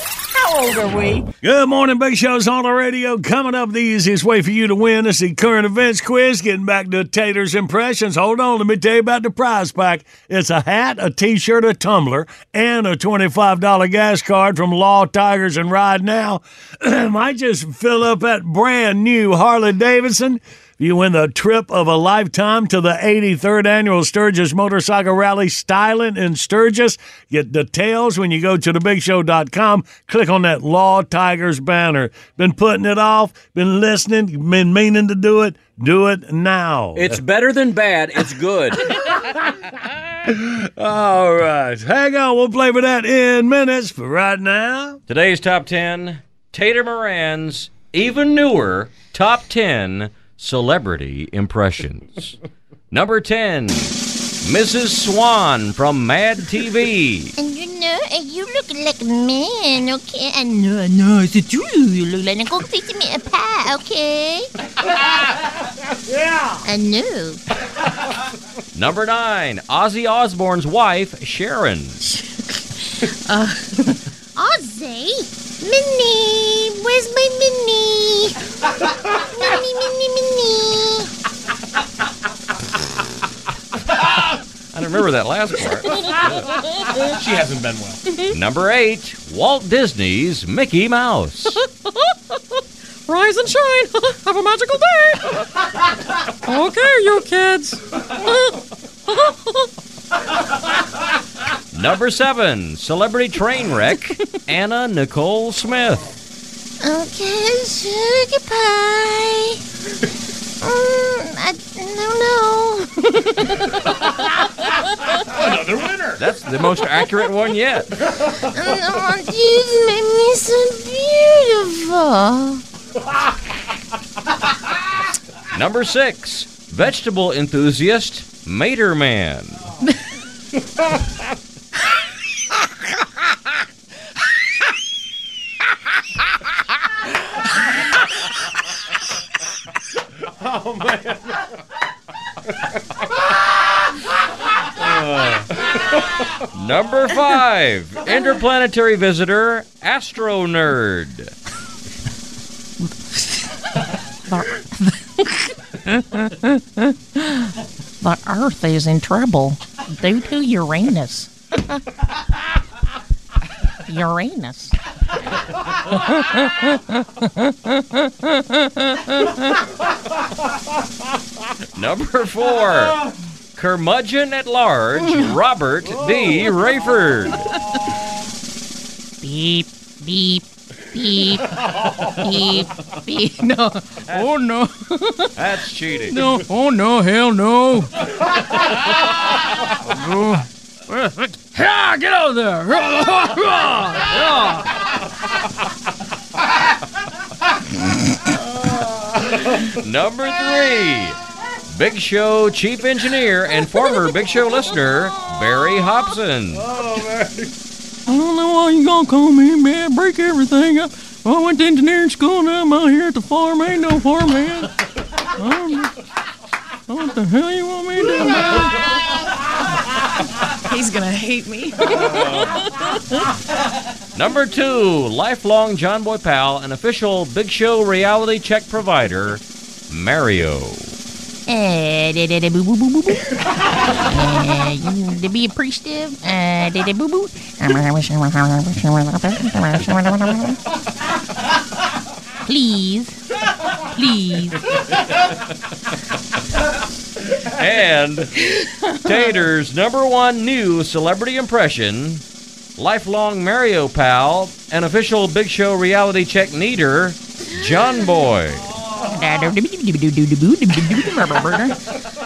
How old are we? Good morning, Big Show's on the radio. Coming up, the easiest way for you to win is the current events quiz. Getting back to Tater's impressions. Hold on, let me tell you about the prize pack. It's a hat, a t-shirt, a tumbler, and a $25 gas card from Law Tigers and Ride Now. Might just fill up that brand new Harley Davidson. You win the trip of a lifetime to the 83rd annual Sturgis Motorcycle Rally Styling in Sturgis. Get details when you go to thebigshow.com. Click on that Law Tigers banner. Been putting it off, been listening, been meaning to do it. Do it now. It's better than bad. It's good. All right. Hang on. We'll play with that in minutes. But right now, Today's top 10 Tater Moran's even newer top 10 celebrity impressions. Number 10 Mrs. Swan from Mad TV. And you know you look like a man, okay? I know, I know, it's true. You look like a go fix me a pie, okay? yeah. I know. Number nine, Ozzy Osbourne's wife, Sharon. Uh, Ozzy? Minnie, where's my Minnie? Minnie, Minnie, Minnie. I don't remember that last part. she hasn't been well. Number eight, Walt Disney's Mickey Mouse. Rise and shine. Have a magical day. okay, you kids. Number seven, celebrity train wreck, Anna Nicole Smith. Okay, sugar pie. Mm, I don't know. Another winner. That's the most accurate one yet. Oh, you make me so beautiful. Number six, vegetable enthusiast, Mater Man. Number five, interplanetary visitor, Astro Nerd. the Earth is in trouble due to Uranus. Uranus. Number four, curmudgeon at large, Robert D. Rayford. beep, beep, beep, beep, beep. No. Oh no. That's cheating. No. Oh no. Hell no. no. Yeah, get out of there. Number three, Big Show chief engineer and former Big Show listener, Barry Hobson. Oh, I don't know why you gonna call me, man. Break everything up. I went to engineering school now I'm out here at the farm. Ain't no farmhand. I don't. Um, what the hell you want me to do, man? He's gonna hate me. Number two, lifelong John Boy pal and official Big Show reality check provider, Mario. Uh, to be appreciative. Uh, boo, boo. Please. Please. and Tater's number one new celebrity impression, lifelong Mario pal and official Big Show reality check neater, John Boy.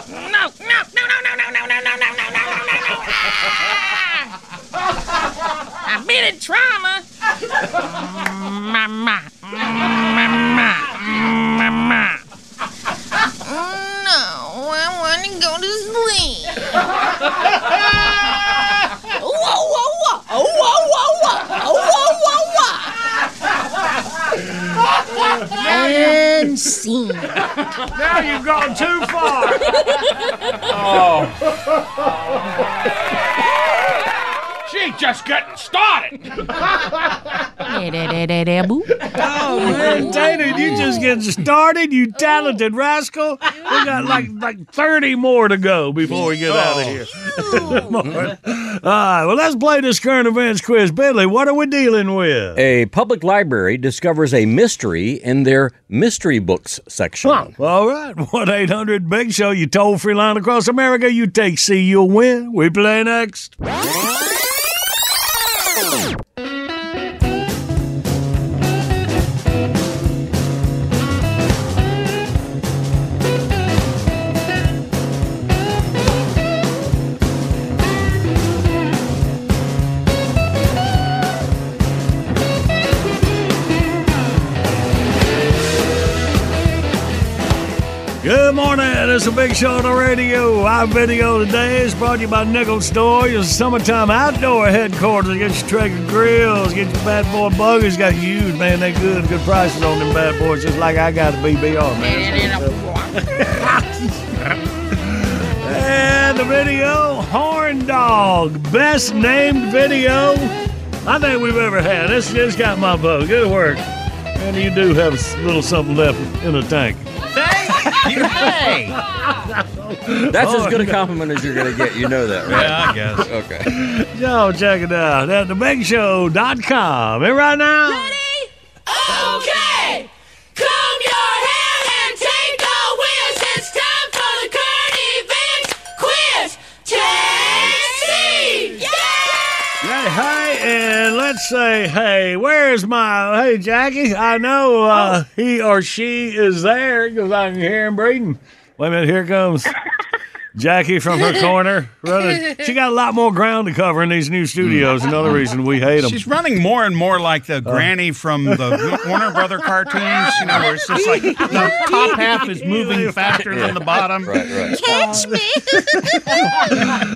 No, no, no, no, no, no, no, no, no, no, no, no, no, no. I've been in trauma. Mama, mama, mama. No, I want to go to sleep. Whoa, whoa, whoa. Whoa, whoa, whoa. Whoa, whoa, whoa. And scene. Now you've gone too far. Oh! She just getting started. Oh man, Tater, you just getting started, you talented rascal. We got like like 30 more to go before we get out of here. All right, well, let's play this current events quiz. Billy, what are we dealing with? A public library discovers a mystery in their mystery books section. All right, 1 800 Big Show, you toll free line across America. You take C, you'll win. We play next. It's a big show on the radio. Our video today is brought to you by Nickel Store, your summertime outdoor headquarters. Get your Traeger grills, get your bad boy buggies. Got used, man. They're good, good prices on them bad boys, just like I got a BBR, man. and the video, Horn Dog, best named video I think we've ever had. This just got my vote. Good work. And you do have a little something left in the tank. Hey! That's as good a compliment as you're going to get. You know that, right? Yeah, I guess. Okay. Yo, check it out at thebigshow.com. And right now, Ready? Okay! Comb let's say, hey, where's my, hey, Jackie? I know uh, he or she is there because I can hear him breathing. Wait a minute, here comes Jackie from her corner. Running. She got a lot more ground to cover in these new studios. Another reason we hate them. She's running more and more like the granny from the Warner Brother cartoons, you know, where it's just like the top half is moving faster than the bottom. Right, right. Catch me.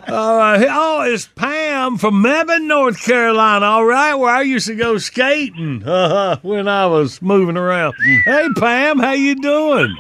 All right. Oh, it's Pam from Mebane, North Carolina. All right, where I used to go skating uh, when I was moving around. Hey, Pam, how you doing?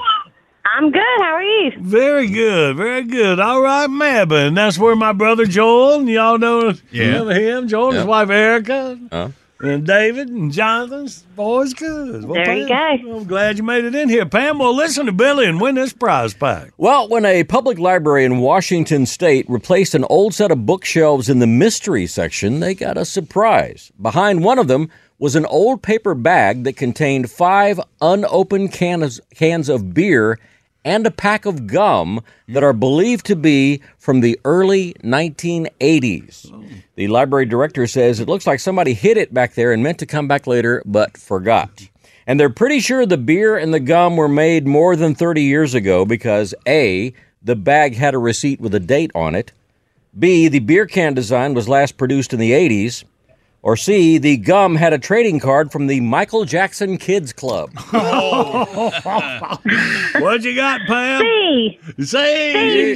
I'm good. How are you? Very good, very good. All right, Mebane. That's where my brother Joel, and y'all know, Yeah. remember him, Joel, and his wife Erica, Uh, and David, and Jonathan's boys good. Well, There you Pam, I'm glad you made it in here. Pam, well, listen to Billy and win this prize pack. Well, when a public library in Washington state replaced an old set of bookshelves in the mystery section, they got a surprise. Behind one of them was an old paper bag that contained five unopened cans, cans of beer and a pack of gum that are believed to be from the early 1980s. The library director says it looks like somebody hid it back there and meant to come back later but forgot. And they're pretty sure the beer and the gum were made more than 30 years ago because A, the bag had a receipt with a date on it, B, the beer can design was last produced in the 80s, or C, the gum had a trading card from the Michael Jackson Kids Club. what you got, Pam? C. C.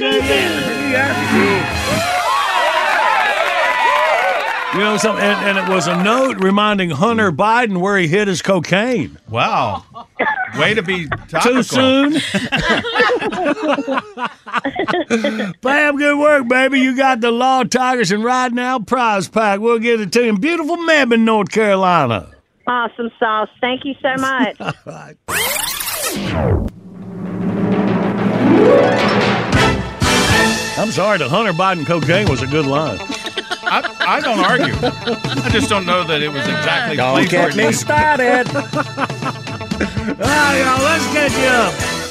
You know something, and, and it was a note reminding Hunter Biden where he hid his cocaine. Wow. Way to be topical. Too soon? Bam, good work, baby. You got the Law Tigers and Ride Now prize pack. We'll get it to you in beautiful Mebane, North Carolina. Awesome sauce. Thank you so much. I'm sorry, the Hunter Biden cocaine was a good line. I, I don't argue. I just don't know that it was exactly Don't placed get me needed to be. started. All right, y'all, let's get you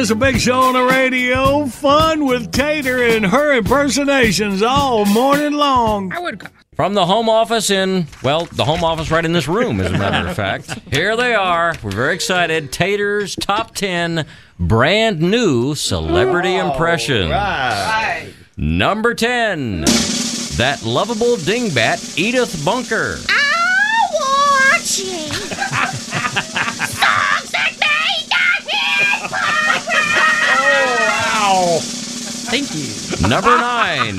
morning. It's a big show on the radio. Fun with Tater and her impersonations all morning long. I would. From the home office in, well, the home office right in this room, as a matter of fact. Here they are. We're very excited. Tater's top 10 brand new celebrity impressions. Number 10. That lovable dingbat, Edith Bunker. I Watching. Songs Wow. Thank you. Number 9.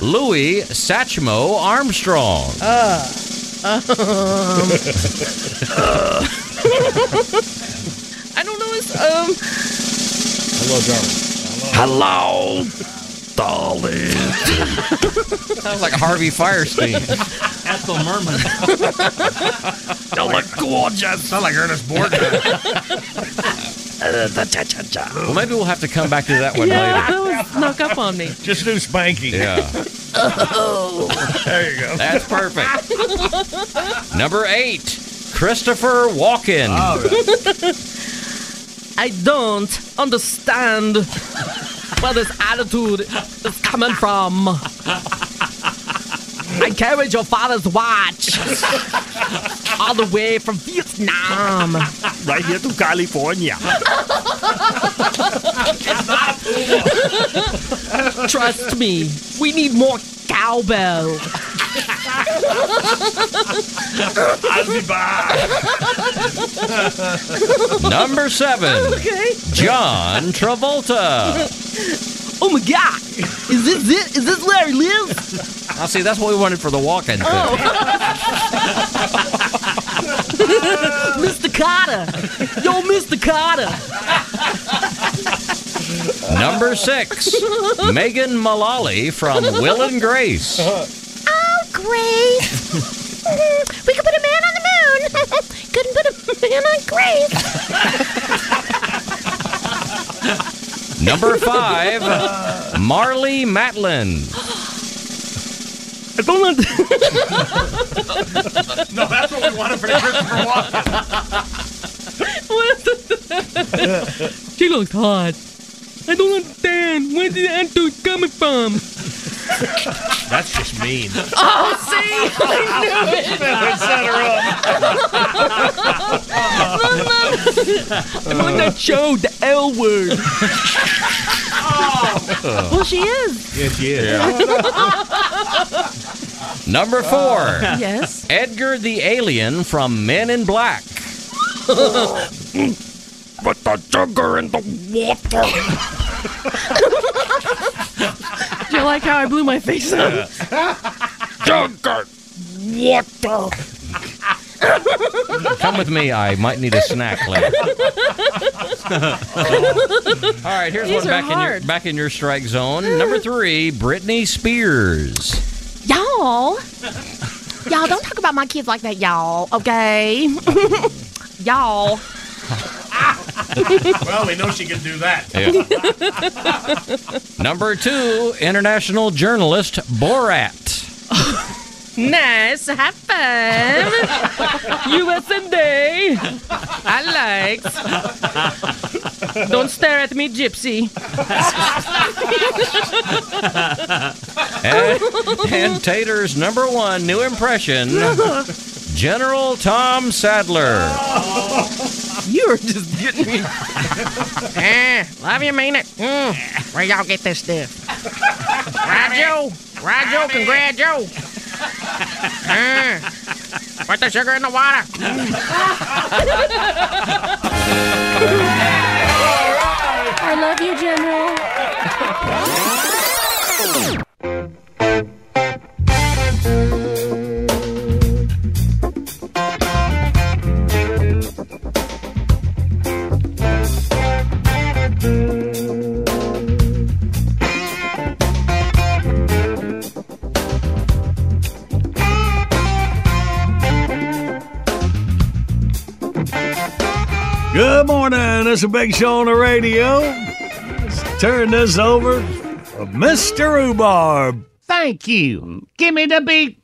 Louis Satchmo Armstrong. Uh, um, uh, I don't know his um. Hello, darling. Hello, darling. Sounds like Harvey Fierstein. Ethel Merman. You look gorgeous. Sound like Ernest Well, maybe we'll have to come back to that one Yeah, later. that was snuck up on me. Just do Spanky. Yeah. Oh. There you go. That's perfect. Number eight, Christopher Walken. I don't understand where this attitude is coming from. I carried your father's watch all the way from Vietnam. Right here to California. Trust me, we need more cowbell. I'll be back. Number seven, Okay. John Travolta. Oh my god! Is this it? Is this where he lives? Now, see, that's what we wanted for the walk-in. thing. Oh. Mr. Carter! Yo, Mr. Carter! Number six, Megan Mullally from Will and Grace. Oh, Grace. we could put a man on the moon. Couldn't put a man on Grace. Number five, Marlee Matlin. I don't want No, that's what we wanted for Christopher Walken. She looks hot. I don't understand where the attitude coming from. That's just mean. Oh, see? I knew it. I'm on that show, the L word. Oh. Well, she is. Yes, she is. Number four, Yes. Edgar the Alien from Men in Black. Put the sugar in the water. Do you like how I blew my face up? Sugar. Water. Come with me. I might need a snack later. All right, here's These one are back in your back in your strike zone. Number three, Britney Spears. Y'all. Y'all, don't talk about my kids like that, y'all, okay? y'all. well, we know she can do that. Number two, international journalist Borat. Nice. High five. USA. Day. I likes. Don't stare at me, gypsy. and, and Tater's number one new impression, General Tom Sadler. You're just getting me. eh, love you, mean it. Mm. Where y'all get this stuff? Right, Joe. Right, Joe. Congrats, Joe. Eh, put the sugar in the water. I love you, General. Good morning. It's a big show on the radio. Let's turn this over to Mr. Rhubarb. Thank you. Give me the beat.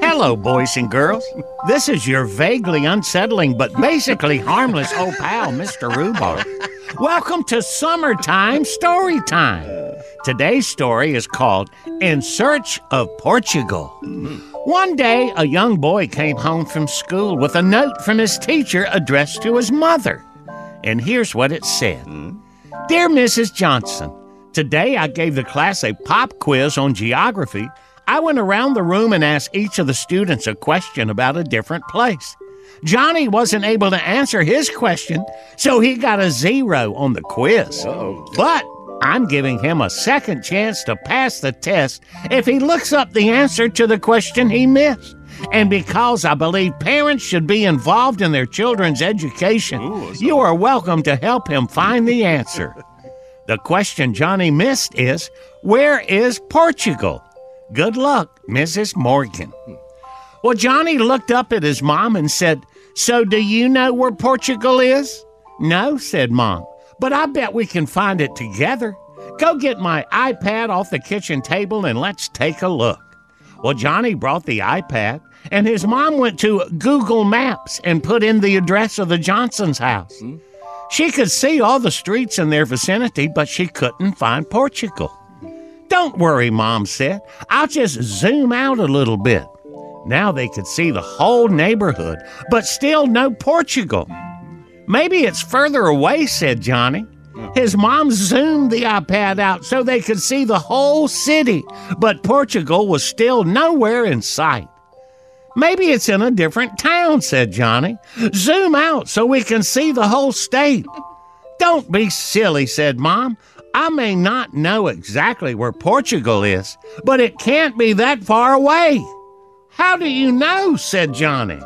Hello, boys and girls. This is your vaguely unsettling but basically harmless old pal, Mr. Rhubarb. Welcome to Summertime Story Time. Today's story is called In Search of Portugal. One day, a young boy came home from school with a note from his teacher addressed to his mother. And here's what it said hmm? Dear Mrs. Johnson, today I gave the class a pop quiz on geography. I went around the room and asked each of the students a question about a different place. Johnny wasn't able to answer his question, so he got a zero on the quiz. But I'm giving him a second chance to pass the test if he looks up the answer to the question he missed. And because I believe parents should be involved in their children's education, you are welcome to help him find the answer. The question Johnny missed is Where is Portugal? Good luck, Mrs. Morgan. Well, Johnny looked up at his mom and said, So do you know where Portugal is? No, said Mom, but I bet we can find it together. Go get my iPad off the kitchen table and let's take a look. Well, Johnny brought the iPad, and his mom went to Google Maps and put in the address of the Johnson's house. Hmm. She could see all the streets in their vicinity, but she couldn't find Portugal. Don't worry, Mom said. I'll just zoom out a little bit. Now they could see the whole neighborhood, but still no Portugal. Maybe it's further away, said Johnny. His mom zoomed the iPad out so they could see the whole city, but Portugal was still nowhere in sight. Maybe it's in a different town, said Johnny. Zoom out so we can see the whole state. Don't be silly, said Mom. I may not know exactly where Portugal is, but it can't be that far away. How do you know? said Johnny.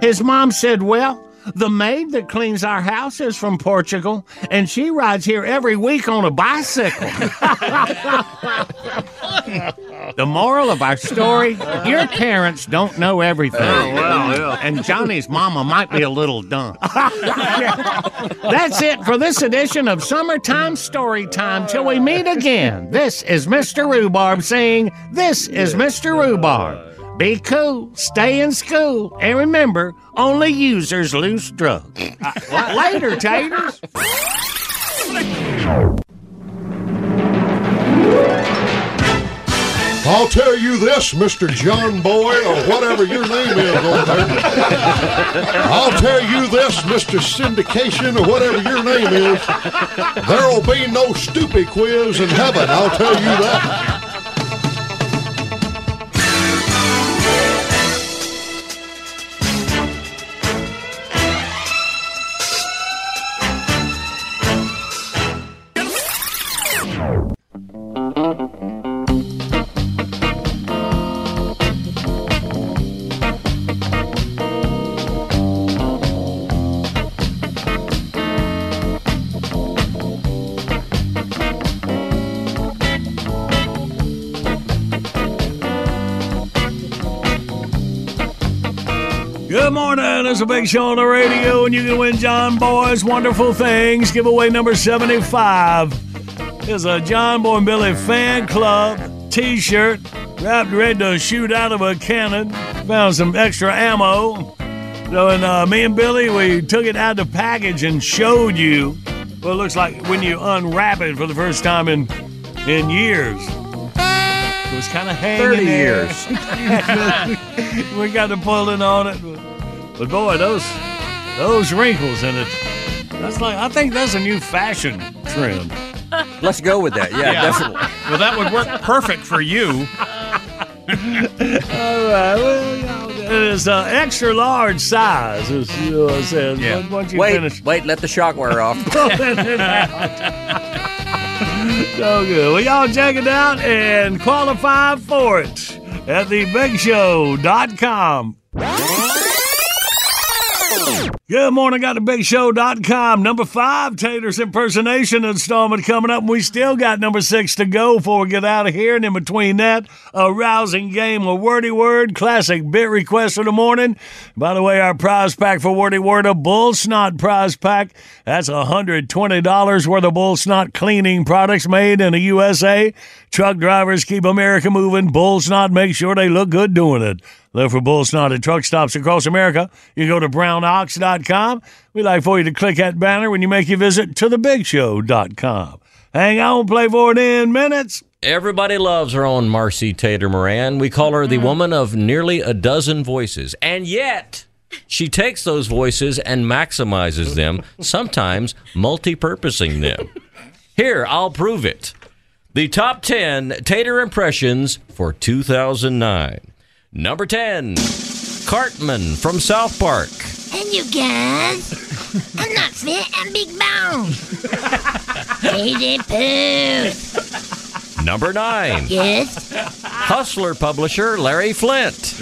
His mom said, Well, the maid that cleans our house is from Portugal, and she rides here every week on a bicycle. the moral of our story your parents don't know everything. Oh, well, yeah. And Johnny's mama might be a little dumb. That's it for this edition of Summertime Story Time. Till we meet again, this is Mr. Rhubarb saying, This is Mr. Rhubarb. Be cool, stay in school, and remember, only users lose drugs. Uh, later, taters. I'll tell you this, Mr. John Boy, or whatever your name is over there. I'll tell you this, Mr. Syndication, or whatever your name is. There'll be no stupid quiz in heaven, I'll tell you that. Good morning. It's a big show on the radio, and you can win John Boy's wonderful things. Giveaway number 75 is a John Boy and Billy fan club t shirt wrapped ready to shoot out of a cannon. Found some extra ammo. So, and uh, me and Billy, we took it out of the package and showed you what it looks like when you unwrap it for the first time in in years. It was kind of hanging 30 there. years. we got to pulling on it, but, boy, those those wrinkles in it. That's like I think that's a new fashion trend. Let's go with that. Yeah, definitely. Well, that would work perfect for you. All right, well, it is an extra large size. Is, you know what I'm saying? Yeah. Once- Once you Wait, finish wait, let the shock wear off. it out. so good. Well, y'all check it out and qualify for it at thebigshow.com. Good morning, got thebigshow.com. Number five, Tater's impersonation installment coming up. We still got number six to go before we get out of here. And in between that, a rousing game of Wordy Word, classic bit request for the morning. By the way, our prize pack for Wordy Word, a bull snot prize pack. That's $120 worth of bull snot cleaning products made in the USA. Truck drivers keep America moving. Bull snot make sure they look good doing it. Look for bull snot at truck stops across America. You go to brownox.com. We'd like for you to click that banner when you make your visit to thebigshow.com. Hang on, play for it in minutes. Everybody loves her own Marcy Tater Moran. We call her the mm. woman of nearly a dozen voices. And yet, she takes those voices and maximizes them, sometimes multi purposing them. Here, I'll prove it. The top 10 Tater impressions for 2009. Number 10, Cartman from South Park. And you guys, I'm not fit, I'm big bone. Easy poo. Number 9, Yes. Hustler publisher Larry Flynt.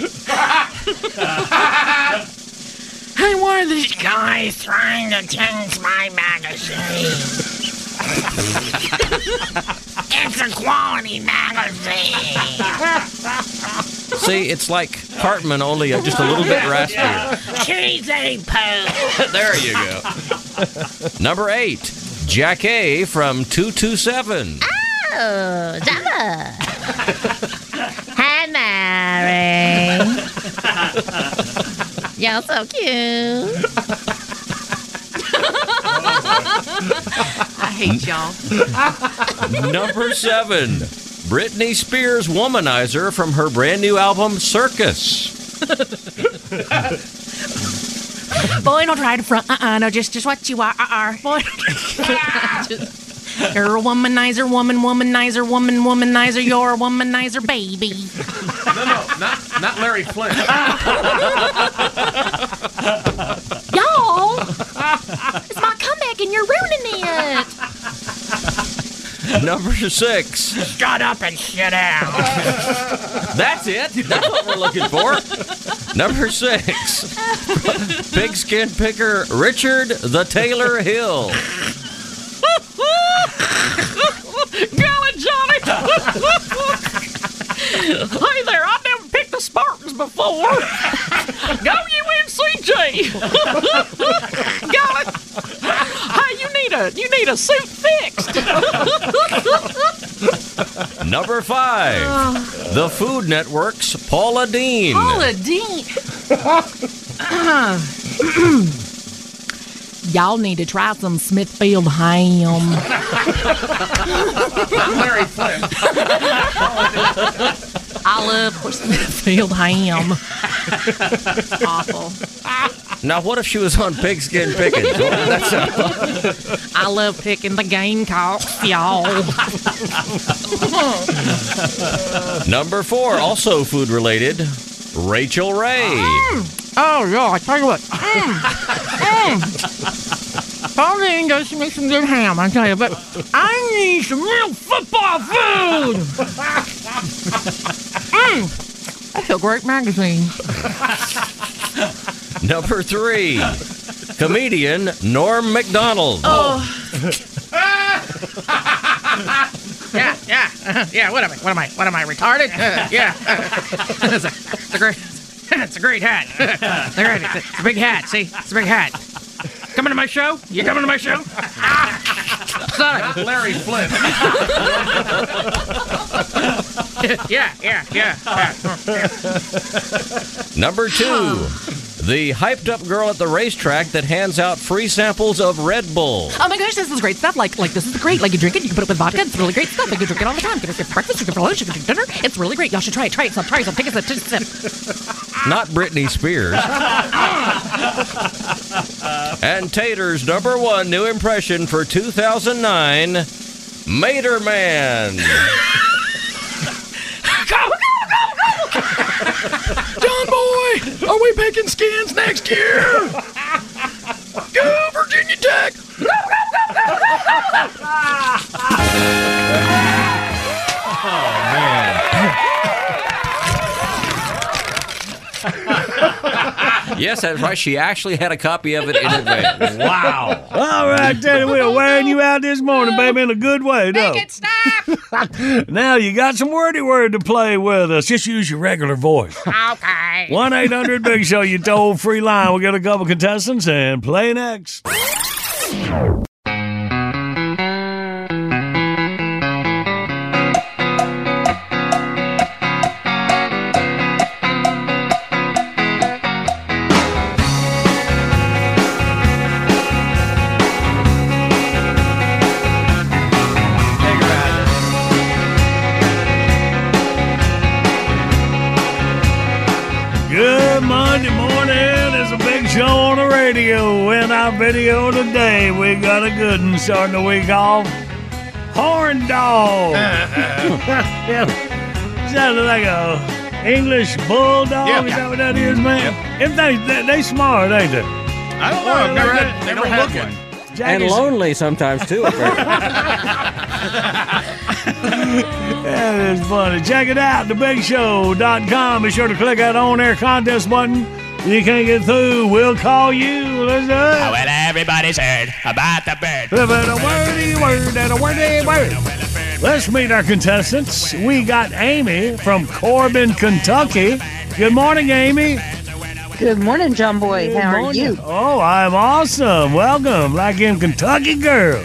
Hey, why are these guys trying to change my magazine? It's a quality magazine. See, it's like Cartman, only just a little bit raspier. Cheesy poo. there you go. Number 8, Jackée from 227. Oh, Java. Hi, Mary. You're so cute. I hate y'all. Number seven, Britney Spears Womanizer from her brand new album Circus. Boy, don't try to front. Uh-uh, no, just just what you are. Uh-uh. Boy, you're a womanizer, woman, womanizer, woman, womanizer. You're a womanizer, baby. No, no, not, not Larry Flynt. Y'all, it's my comeback and you're ruining it. Number six, Shut up and sit out. that's it. That's what we're looking for. Number six, pigskin picker Richard the Taylor Hill. Golly, Johnny. hey there, I've never picked the Spartans before. Go UNCG. Golly. Hey, you need a you need a suit fixed. Number five, the Food Network's Paula Deen. Paula Deen. Y'all need to try some Smithfield ham. Not Larry Flynt. I love Smithfield ham. Awful. Now, what if she was on pigskin pickings? What would that sound like? I love picking the gamecocks, y'all. Number four, also food related, Rachael Ray. Oh, yeah, I tell you what. Mm. Mm. Pauline does make some good ham, I tell you, but I need some real football food. mm. That's a great magazine. Number three, comedian Norm Macdonald. Oh. yeah, yeah, uh, yeah. What am I? What am I? What am I retarded? Uh, yeah, it's, a, it's a great, it's a great hat. It's a, great, it's a big hat. See, it's a big hat. Coming to my show? You coming to my show? Son of a- Larry Flynt. yeah, yeah, yeah, yeah. Number two, the hyped up girl at the racetrack that hands out free samples of Red Bull. Oh my gosh, this is great stuff. Like, like this is great. Like you drink it, you can put it with vodka. It's really great stuff. Like you drink it all the time. You can drink it for breakfast, you can for lunch, you can drink dinner. It's really great. Y'all should try it. Try it. Some. Try it. Some. Take a sip. Take a sip. Not Britney Spears. and Tater's number one new impression for 2009, Mater Man. John Boy, are we picking skins next year? Go Virginia Tech. Oh, yes, that's right. She actually had a copy of it in advance. Wow. All right, Teddy, we're wearing you out this morning, baby, in a good way, though. Make it stop. now you got some wordy word to play with us. Just use your regular voice. Okay. 1 800 Big Show, you toll free line. We got a couple contestants and play next. Radio. In our video today, we got a good one starting the week off. Horn dog. yeah. Sounded like a English bulldog. Yeah. Is that what that is, man? If they, they, they smart, ain't they? I don't know. I've never had, never had one. And Jackie's- lonely sometimes, too. apparently. That is funny. Check it out, thebigshow.com. Be sure to click that on air contest button. You can't get through, we'll call you. Let's do it. Oh, well, everybody's heard about the bird. But a wordy word and a wordy word. Let's meet our contestants. We got Amy from Corbin, Kentucky. Good morning, Amy. Good morning, John Boy. Good How are morning. you? Oh, I'm awesome. Welcome. Like him, Kentucky girl.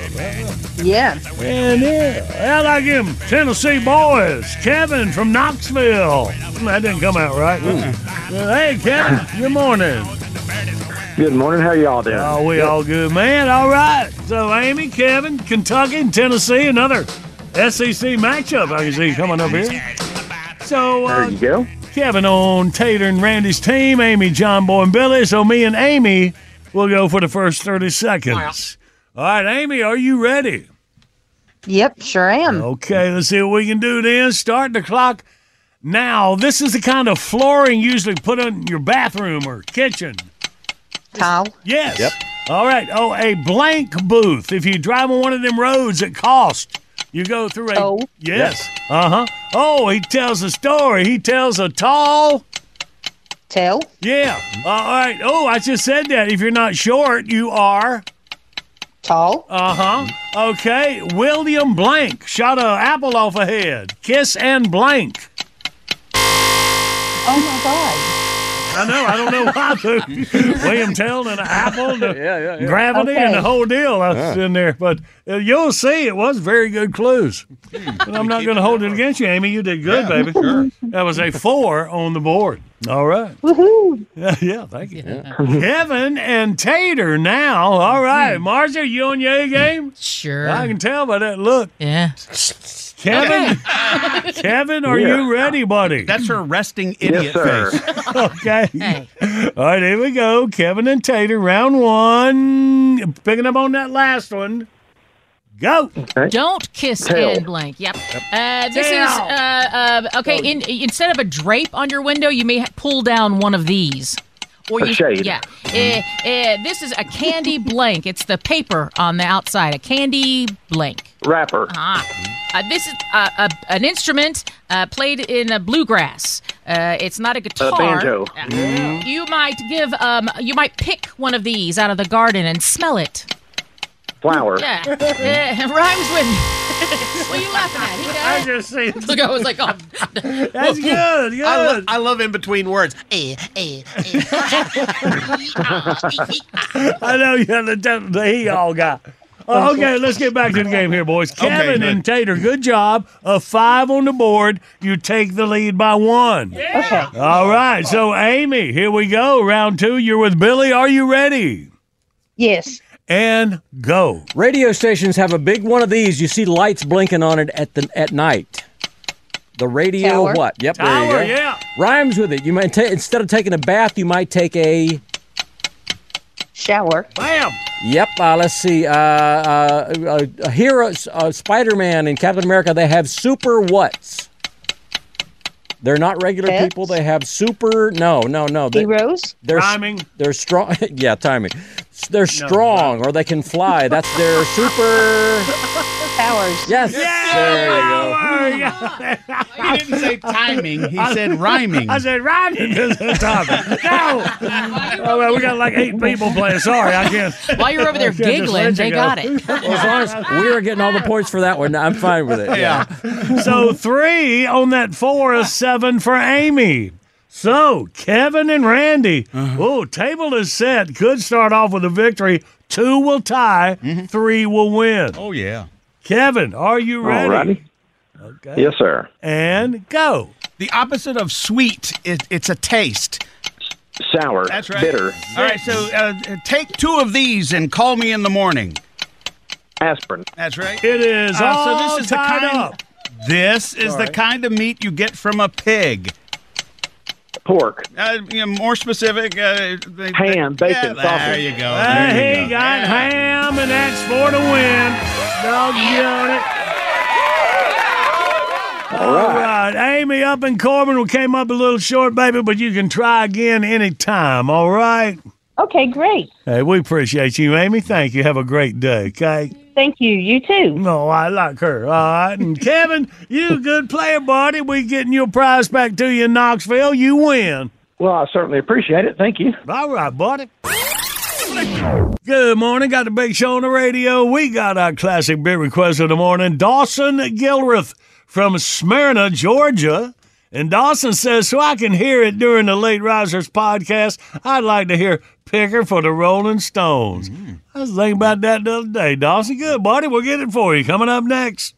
Yeah. And yeah, I like him, Tennessee boys. Kevin from Knoxville. That didn't come out right. Uh, hey, Kevin. Good morning. Good morning. How y'all doing? Oh, we all good, man. All right. So, Amy, Kevin, Kentucky, and Tennessee, another SEC matchup I can see coming up here. So, uh, There you go. Kevin on Tater and Randy's team, Amy, John Boy, and Billy. So, me and Amy will go for the first 30 seconds. All right, Amy, are you ready? Yep, sure am. Okay, let's see what we can do then. Start the clock now. This is the kind of flooring usually put in your bathroom or kitchen. Tile? Yes. Yep. All right. Oh, a blank booth. If you drive on one of them roads at cost, you go through a. Oh. Yes. Uh huh. Oh, he tells a story. He tells a tall. Tell? Yeah. All right. Oh, I just said that. If you're not short, you are. Tall? Uh huh. Okay. William Blank shot a apple off a head. Kiss and blank. Oh my God. I know. I don't know why. the- William Tell and an apple, and the yeah, yeah. gravity, and the whole deal. That's Yeah. in there. But uh, you'll see, it was very good clues. And I'm not going to hold it against you, Amy. You did good, baby. Sure. That was a four on the board. All right. Woohoo. Yeah, yeah thank you. Kevin and Tater now. All right. Marcia, you on your A game? Sure. I can tell by that look. Yeah. Kevin, Kevin, are Yeah. you ready, buddy? That's her resting idiot sir. face. Okay. All right, here we go. Kevin and Tater, round one. Picking up on that last one. Go. Don't kiss Tail. and blank. Yep. Uh, this Tail. is uh, uh, okay. In, instead of a drape on your window, you may ha- pull down one of these. Or A you, shade. Yeah. Uh, uh, this is a candy blank. It's the paper on the outside. A candy blank. Rapper. Ah. Uh, this is uh, a, an instrument uh, played in a bluegrass. Uh, it's not a guitar. A banjo. Uh, You might give. Um, you might pick one of these out of the garden and smell it. Flower. Yeah, uh, rhymes with. what are you laughing at? He got I just see. Look, I was like, oh, That's good. Good. I, lo- I love in between words. Eh, eh, I know you had the, the he all got. Okay, let's get back to the game here, boys. Kevin good. and Tater, good job. A five on the board. You take the lead by one. Okay. All right. So, Amy, here we go. Round two. You're with Billy. Are you ready? Yes. And go. Radio stations have a big one of these. You see lights blinking on it at the at night. The radio Tower. what? Yep, there Tower, you go. yeah. Rhymes with it. You might ta- instead of taking a bath, you might take a. Shower. Bam. Yep. Uh, let's see. Uh, uh, uh, a uh, Spider-Man and Captain America. They have super whats. They're not regular Pets? people. They have super. No, no, no. They, Heroes. they're s- Rhyming. They're strong. yeah, timing. They're strong, or they can fly. That's their super. Powers. Yes. There you go. Power, yeah. He didn't say timing. He said rhyming. I said rhyming is the topic. No. Oh, well, we got like eight people playing. Sorry, I can't. while you're over there just giggling, let you they go. got it. Well, as long as we were getting all the points for that one, I'm fine with it. Yeah. So three on that four is seven for Amy. So Kevin and Randy. Oh, table is set. Could start off with a victory. Two will tie. Three will win. Oh yeah. Kevin, are you All ready? righty. Okay. Yes, sir. And go. The opposite of sweet, it, it's a taste. Sour. That's right. Bitter. All right, so uh, take two of these and call me in the morning. Aspirin. That's right. It is Uh, all so this is the tied kind. up. This is the kind of meat you get from a pig. Pork. Uh, you know, more specific, uh, they, Ham, they- bacon, yeah, There you go. Uh, there you he go. got ham, and that's for the win. Doggone it. All right. Amy up in Corbin. We came up a little short, baby, but you can try again anytime. All right. Okay, great. Hey, we appreciate you, Amy. Thank you. Have a great day, okay? Thank you. You too. No, I like her. All right. And Kevin, you good player, buddy. We getting your prize back to you in Knoxville. You win. Well, I certainly appreciate it. Thank you. All right, buddy. Good morning. Got the big show on the radio. We got our classic beer request of the morning. Dawson Gilreath from Smyrna, Georgia. And Dawson says, so I can hear it during the Late Risers podcast, I'd like to hear Picker for the Rolling Stones. Hmm. I was thinking about that the other day. Dawson, good, buddy. We'll get it for you. Coming up next.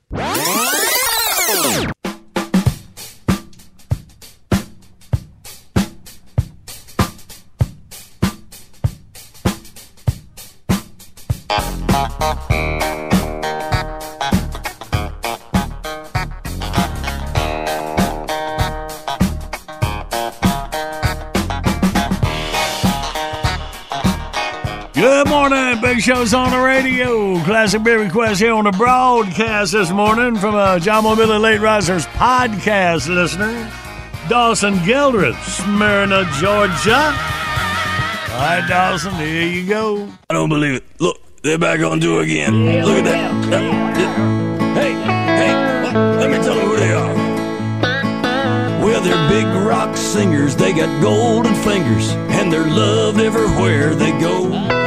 Show's on the radio. Classic beer request here on the broadcast this morning from a John Mobile Late Risers podcast listener, Dawson Gildred, Smyrna, Georgia. All right, Dawson, here you go. I don't believe it. Look, they're back on tour again. Look at that. Uh. Hey, hey, let me tell you who they are. Well, they're big rock singers. They got golden fingers, and they're loved everywhere they go.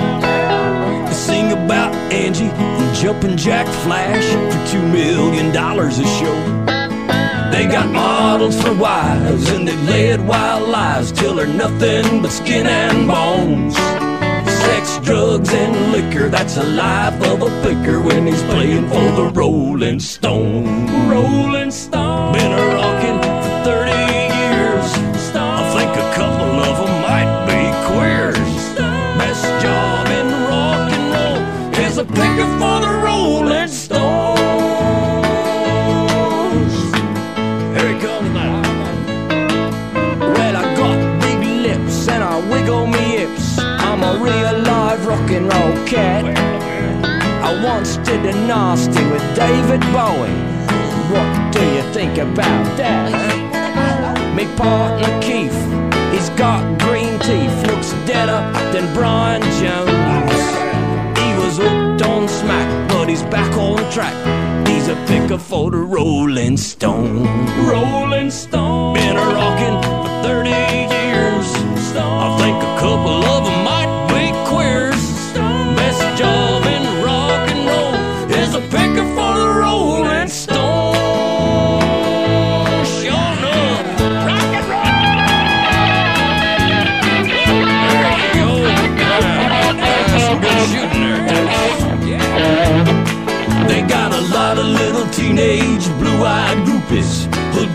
About Angie and Jumpin' Jack Flash for two million dollars a show. They got models for wives, and they led wild lives till they're nothing but skin and bones. Sex, drugs, and liquor, that's the life of a picker when he's playing for the Rolling Stone. Rolling Stone. Been a rockin' for 30 years. I think a couple of cat. I once did a nasty with David Bowie. What do you think about that? Me partner Keith, he's got green teeth, looks deader than Brian Jones. He was hooked on smack, but he's back on track. He's a picker for the Rolling Stone. Rolling Stone. Been a rockin' for 30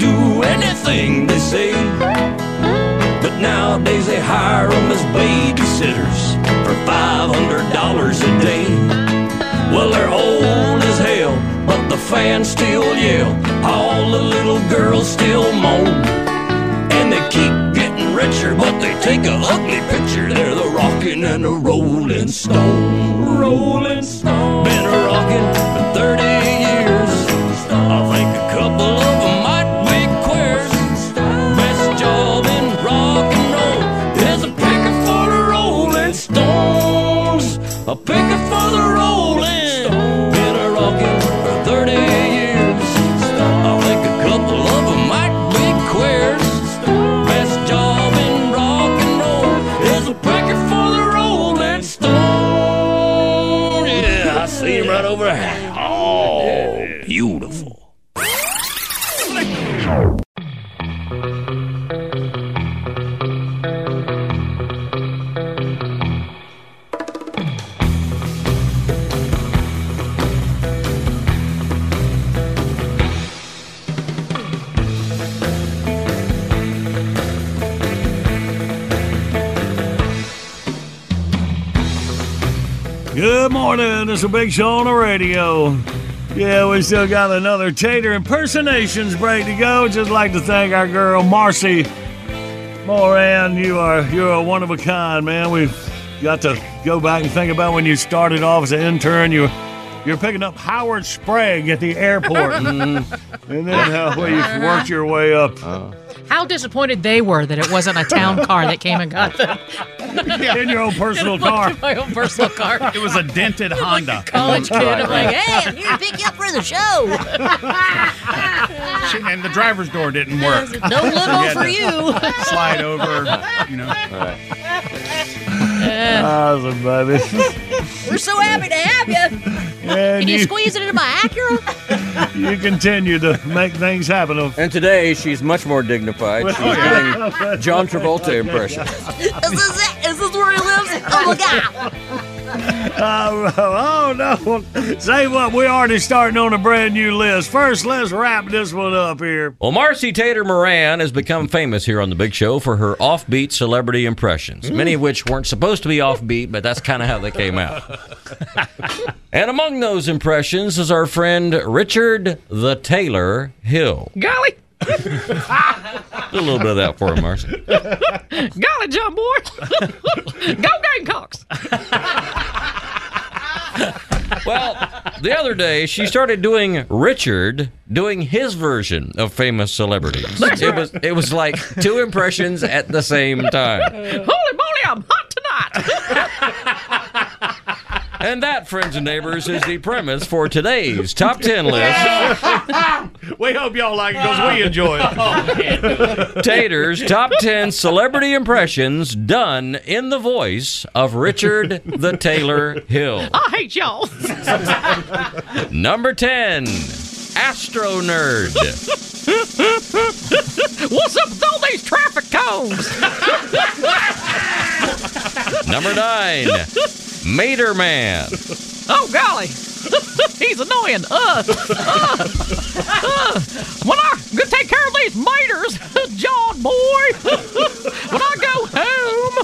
do anything they say. But nowadays they hire them as babysitters for $500 a day. Well, they're old as hell, but the fans still yell. All the little girls still moan. And they keep getting richer, but they take a ugly picture. They're the rockin' and the rolling stone. Rolling stone. Been a rockin' over. Oh, beautiful. Morning. It's a big show on the radio. Yeah, we still got another Tater impersonations break to go. Just like to thank our girl Marcy Moran. You are you're a one of a kind, man. We've got to go back and think about when you started off as an intern. You you're picking up Howard Sprague at the airport, mm-hmm. and then how well, you worked your way up. How disappointed they were that it wasn't a town car that came and got them. In your own personal car. My own personal car. It was a dented Honda. College kid. I'm like, hey, I'm here to pick you up for the show. She- and the driver's door didn't work. No limo had for you. Slide over, you know. Awesome, buddy. We're so happy to have you. And Can you you, squeeze it into my Acura? you continue to make things happen. And today she's much more dignified. She's doing John Travolta impression. is this it? Is Oh god. Uh, oh no! Say what? We're already starting on a brand new list. First, let's wrap this one up here. Well, Marcy Tater Moran has become famous here on the Big Show for her offbeat celebrity impressions, many of which weren't supposed to be offbeat, but that's kind of how they came out. and among those impressions is our friend Richard the Taylor Hill. Golly. A little bit of that for him, Marcy. Golly, John boy. Go Gamecocks. Well, the other day she started doing Richard doing his version of famous celebrities. That's It right. was it was like two impressions at the same time. Holy moly, I'm hot tonight. And that, friends and neighbors, is the premise for today's top ten list. we hope y'all like it because we enjoy it. Oh, Tater's top 10 celebrity impressions done in the voice of Richard the Taylor Hill. I hate y'all. Number 10, Astro Nerd. What's up with all these traffic cones? Number 9, Mater Man. Oh golly, he's annoying. Uh, uh, uh. When I go take care of these miters, John boy. when I go home.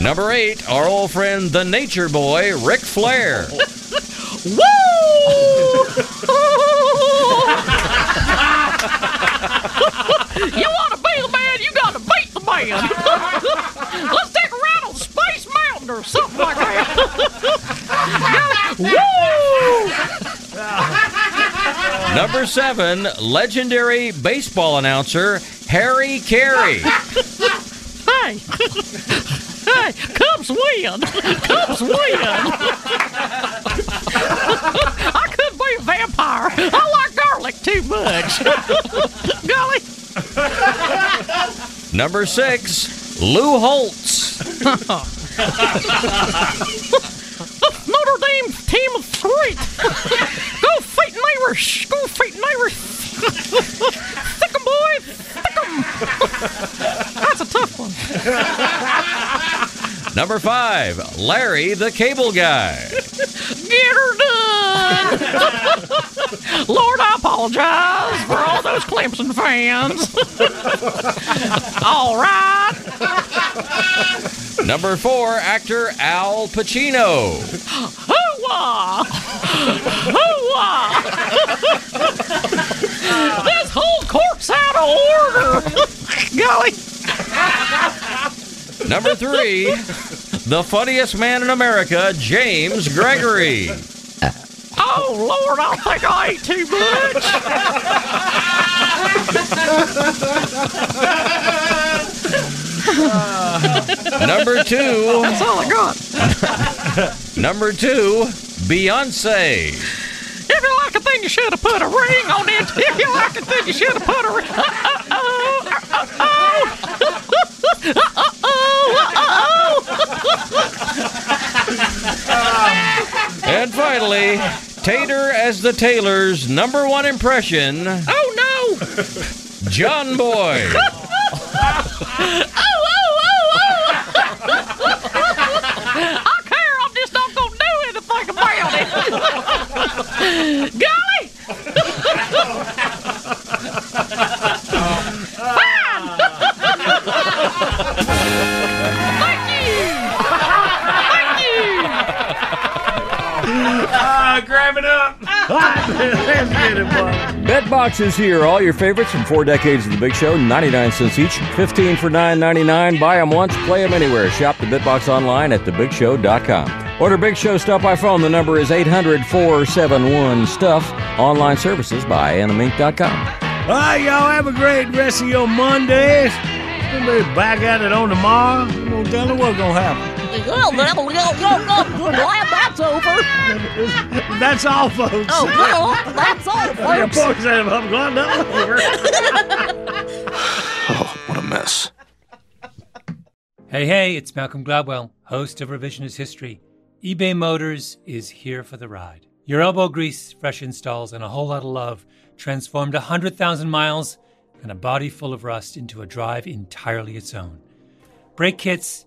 Number 8, our old friend the Nature Boy, Ric Flair. you want to be the man, you got to beat the man. Let's take a ride on Space Mountain or something like that. Woo! Number 7, legendary baseball announcer, Harry Caray. Hey, hey, come swim, come swim. I could be a vampire. I like garlic too much. Golly. Number 6, Lou Holtz. Notre Dame team of three. Go feet Irish. Go feet Irish. Thick 'em, boy. Thick 'em. That's a tough one. Number 5, Larry the Cable Guy. Get her done. Lord, I apologize for all those Clemson fans. all right. Number 4, actor Al Pacino. Hoo-wah! Hoo-wah! this whole court's out of order. Golly. Number 3, the funniest man in America, James Gregory. Oh, Lord, I think I ate too much. Number 2, That's all I got. Number 2, Beyonce. If you like a thing, you should have put a ring on it. If you like a thing, you should have put a ring. And finally, Tater as the Taylor's number one impression, Oh, no. John Boy. I oh, boy. Is here. All your favorites from four decades of the Big Show, 99 cents each, 15 for 9.99. Buy them once, play them anywhere. Shop the Bitbox online at thebigshow.com. Order Big Show stuff by phone. The number is 800-471-STUFF. Online services by animink.com. All right, y'all have a great rest of your Mondays. We'll be back at it on tomorrow. Gonna tell you what's gonna happen. That's over. That's all, folks. Oh, well, that's all, Your folks. folks have I'm glad that's over. Oh, what a mess. Hey, hey, it's Malcolm Gladwell, host of Revisionist History. eBay Motors is here for the ride. Your elbow grease, fresh installs, and a whole lot of love transformed 100,000 miles and a body full of rust into a drive entirely its own. Brake kits,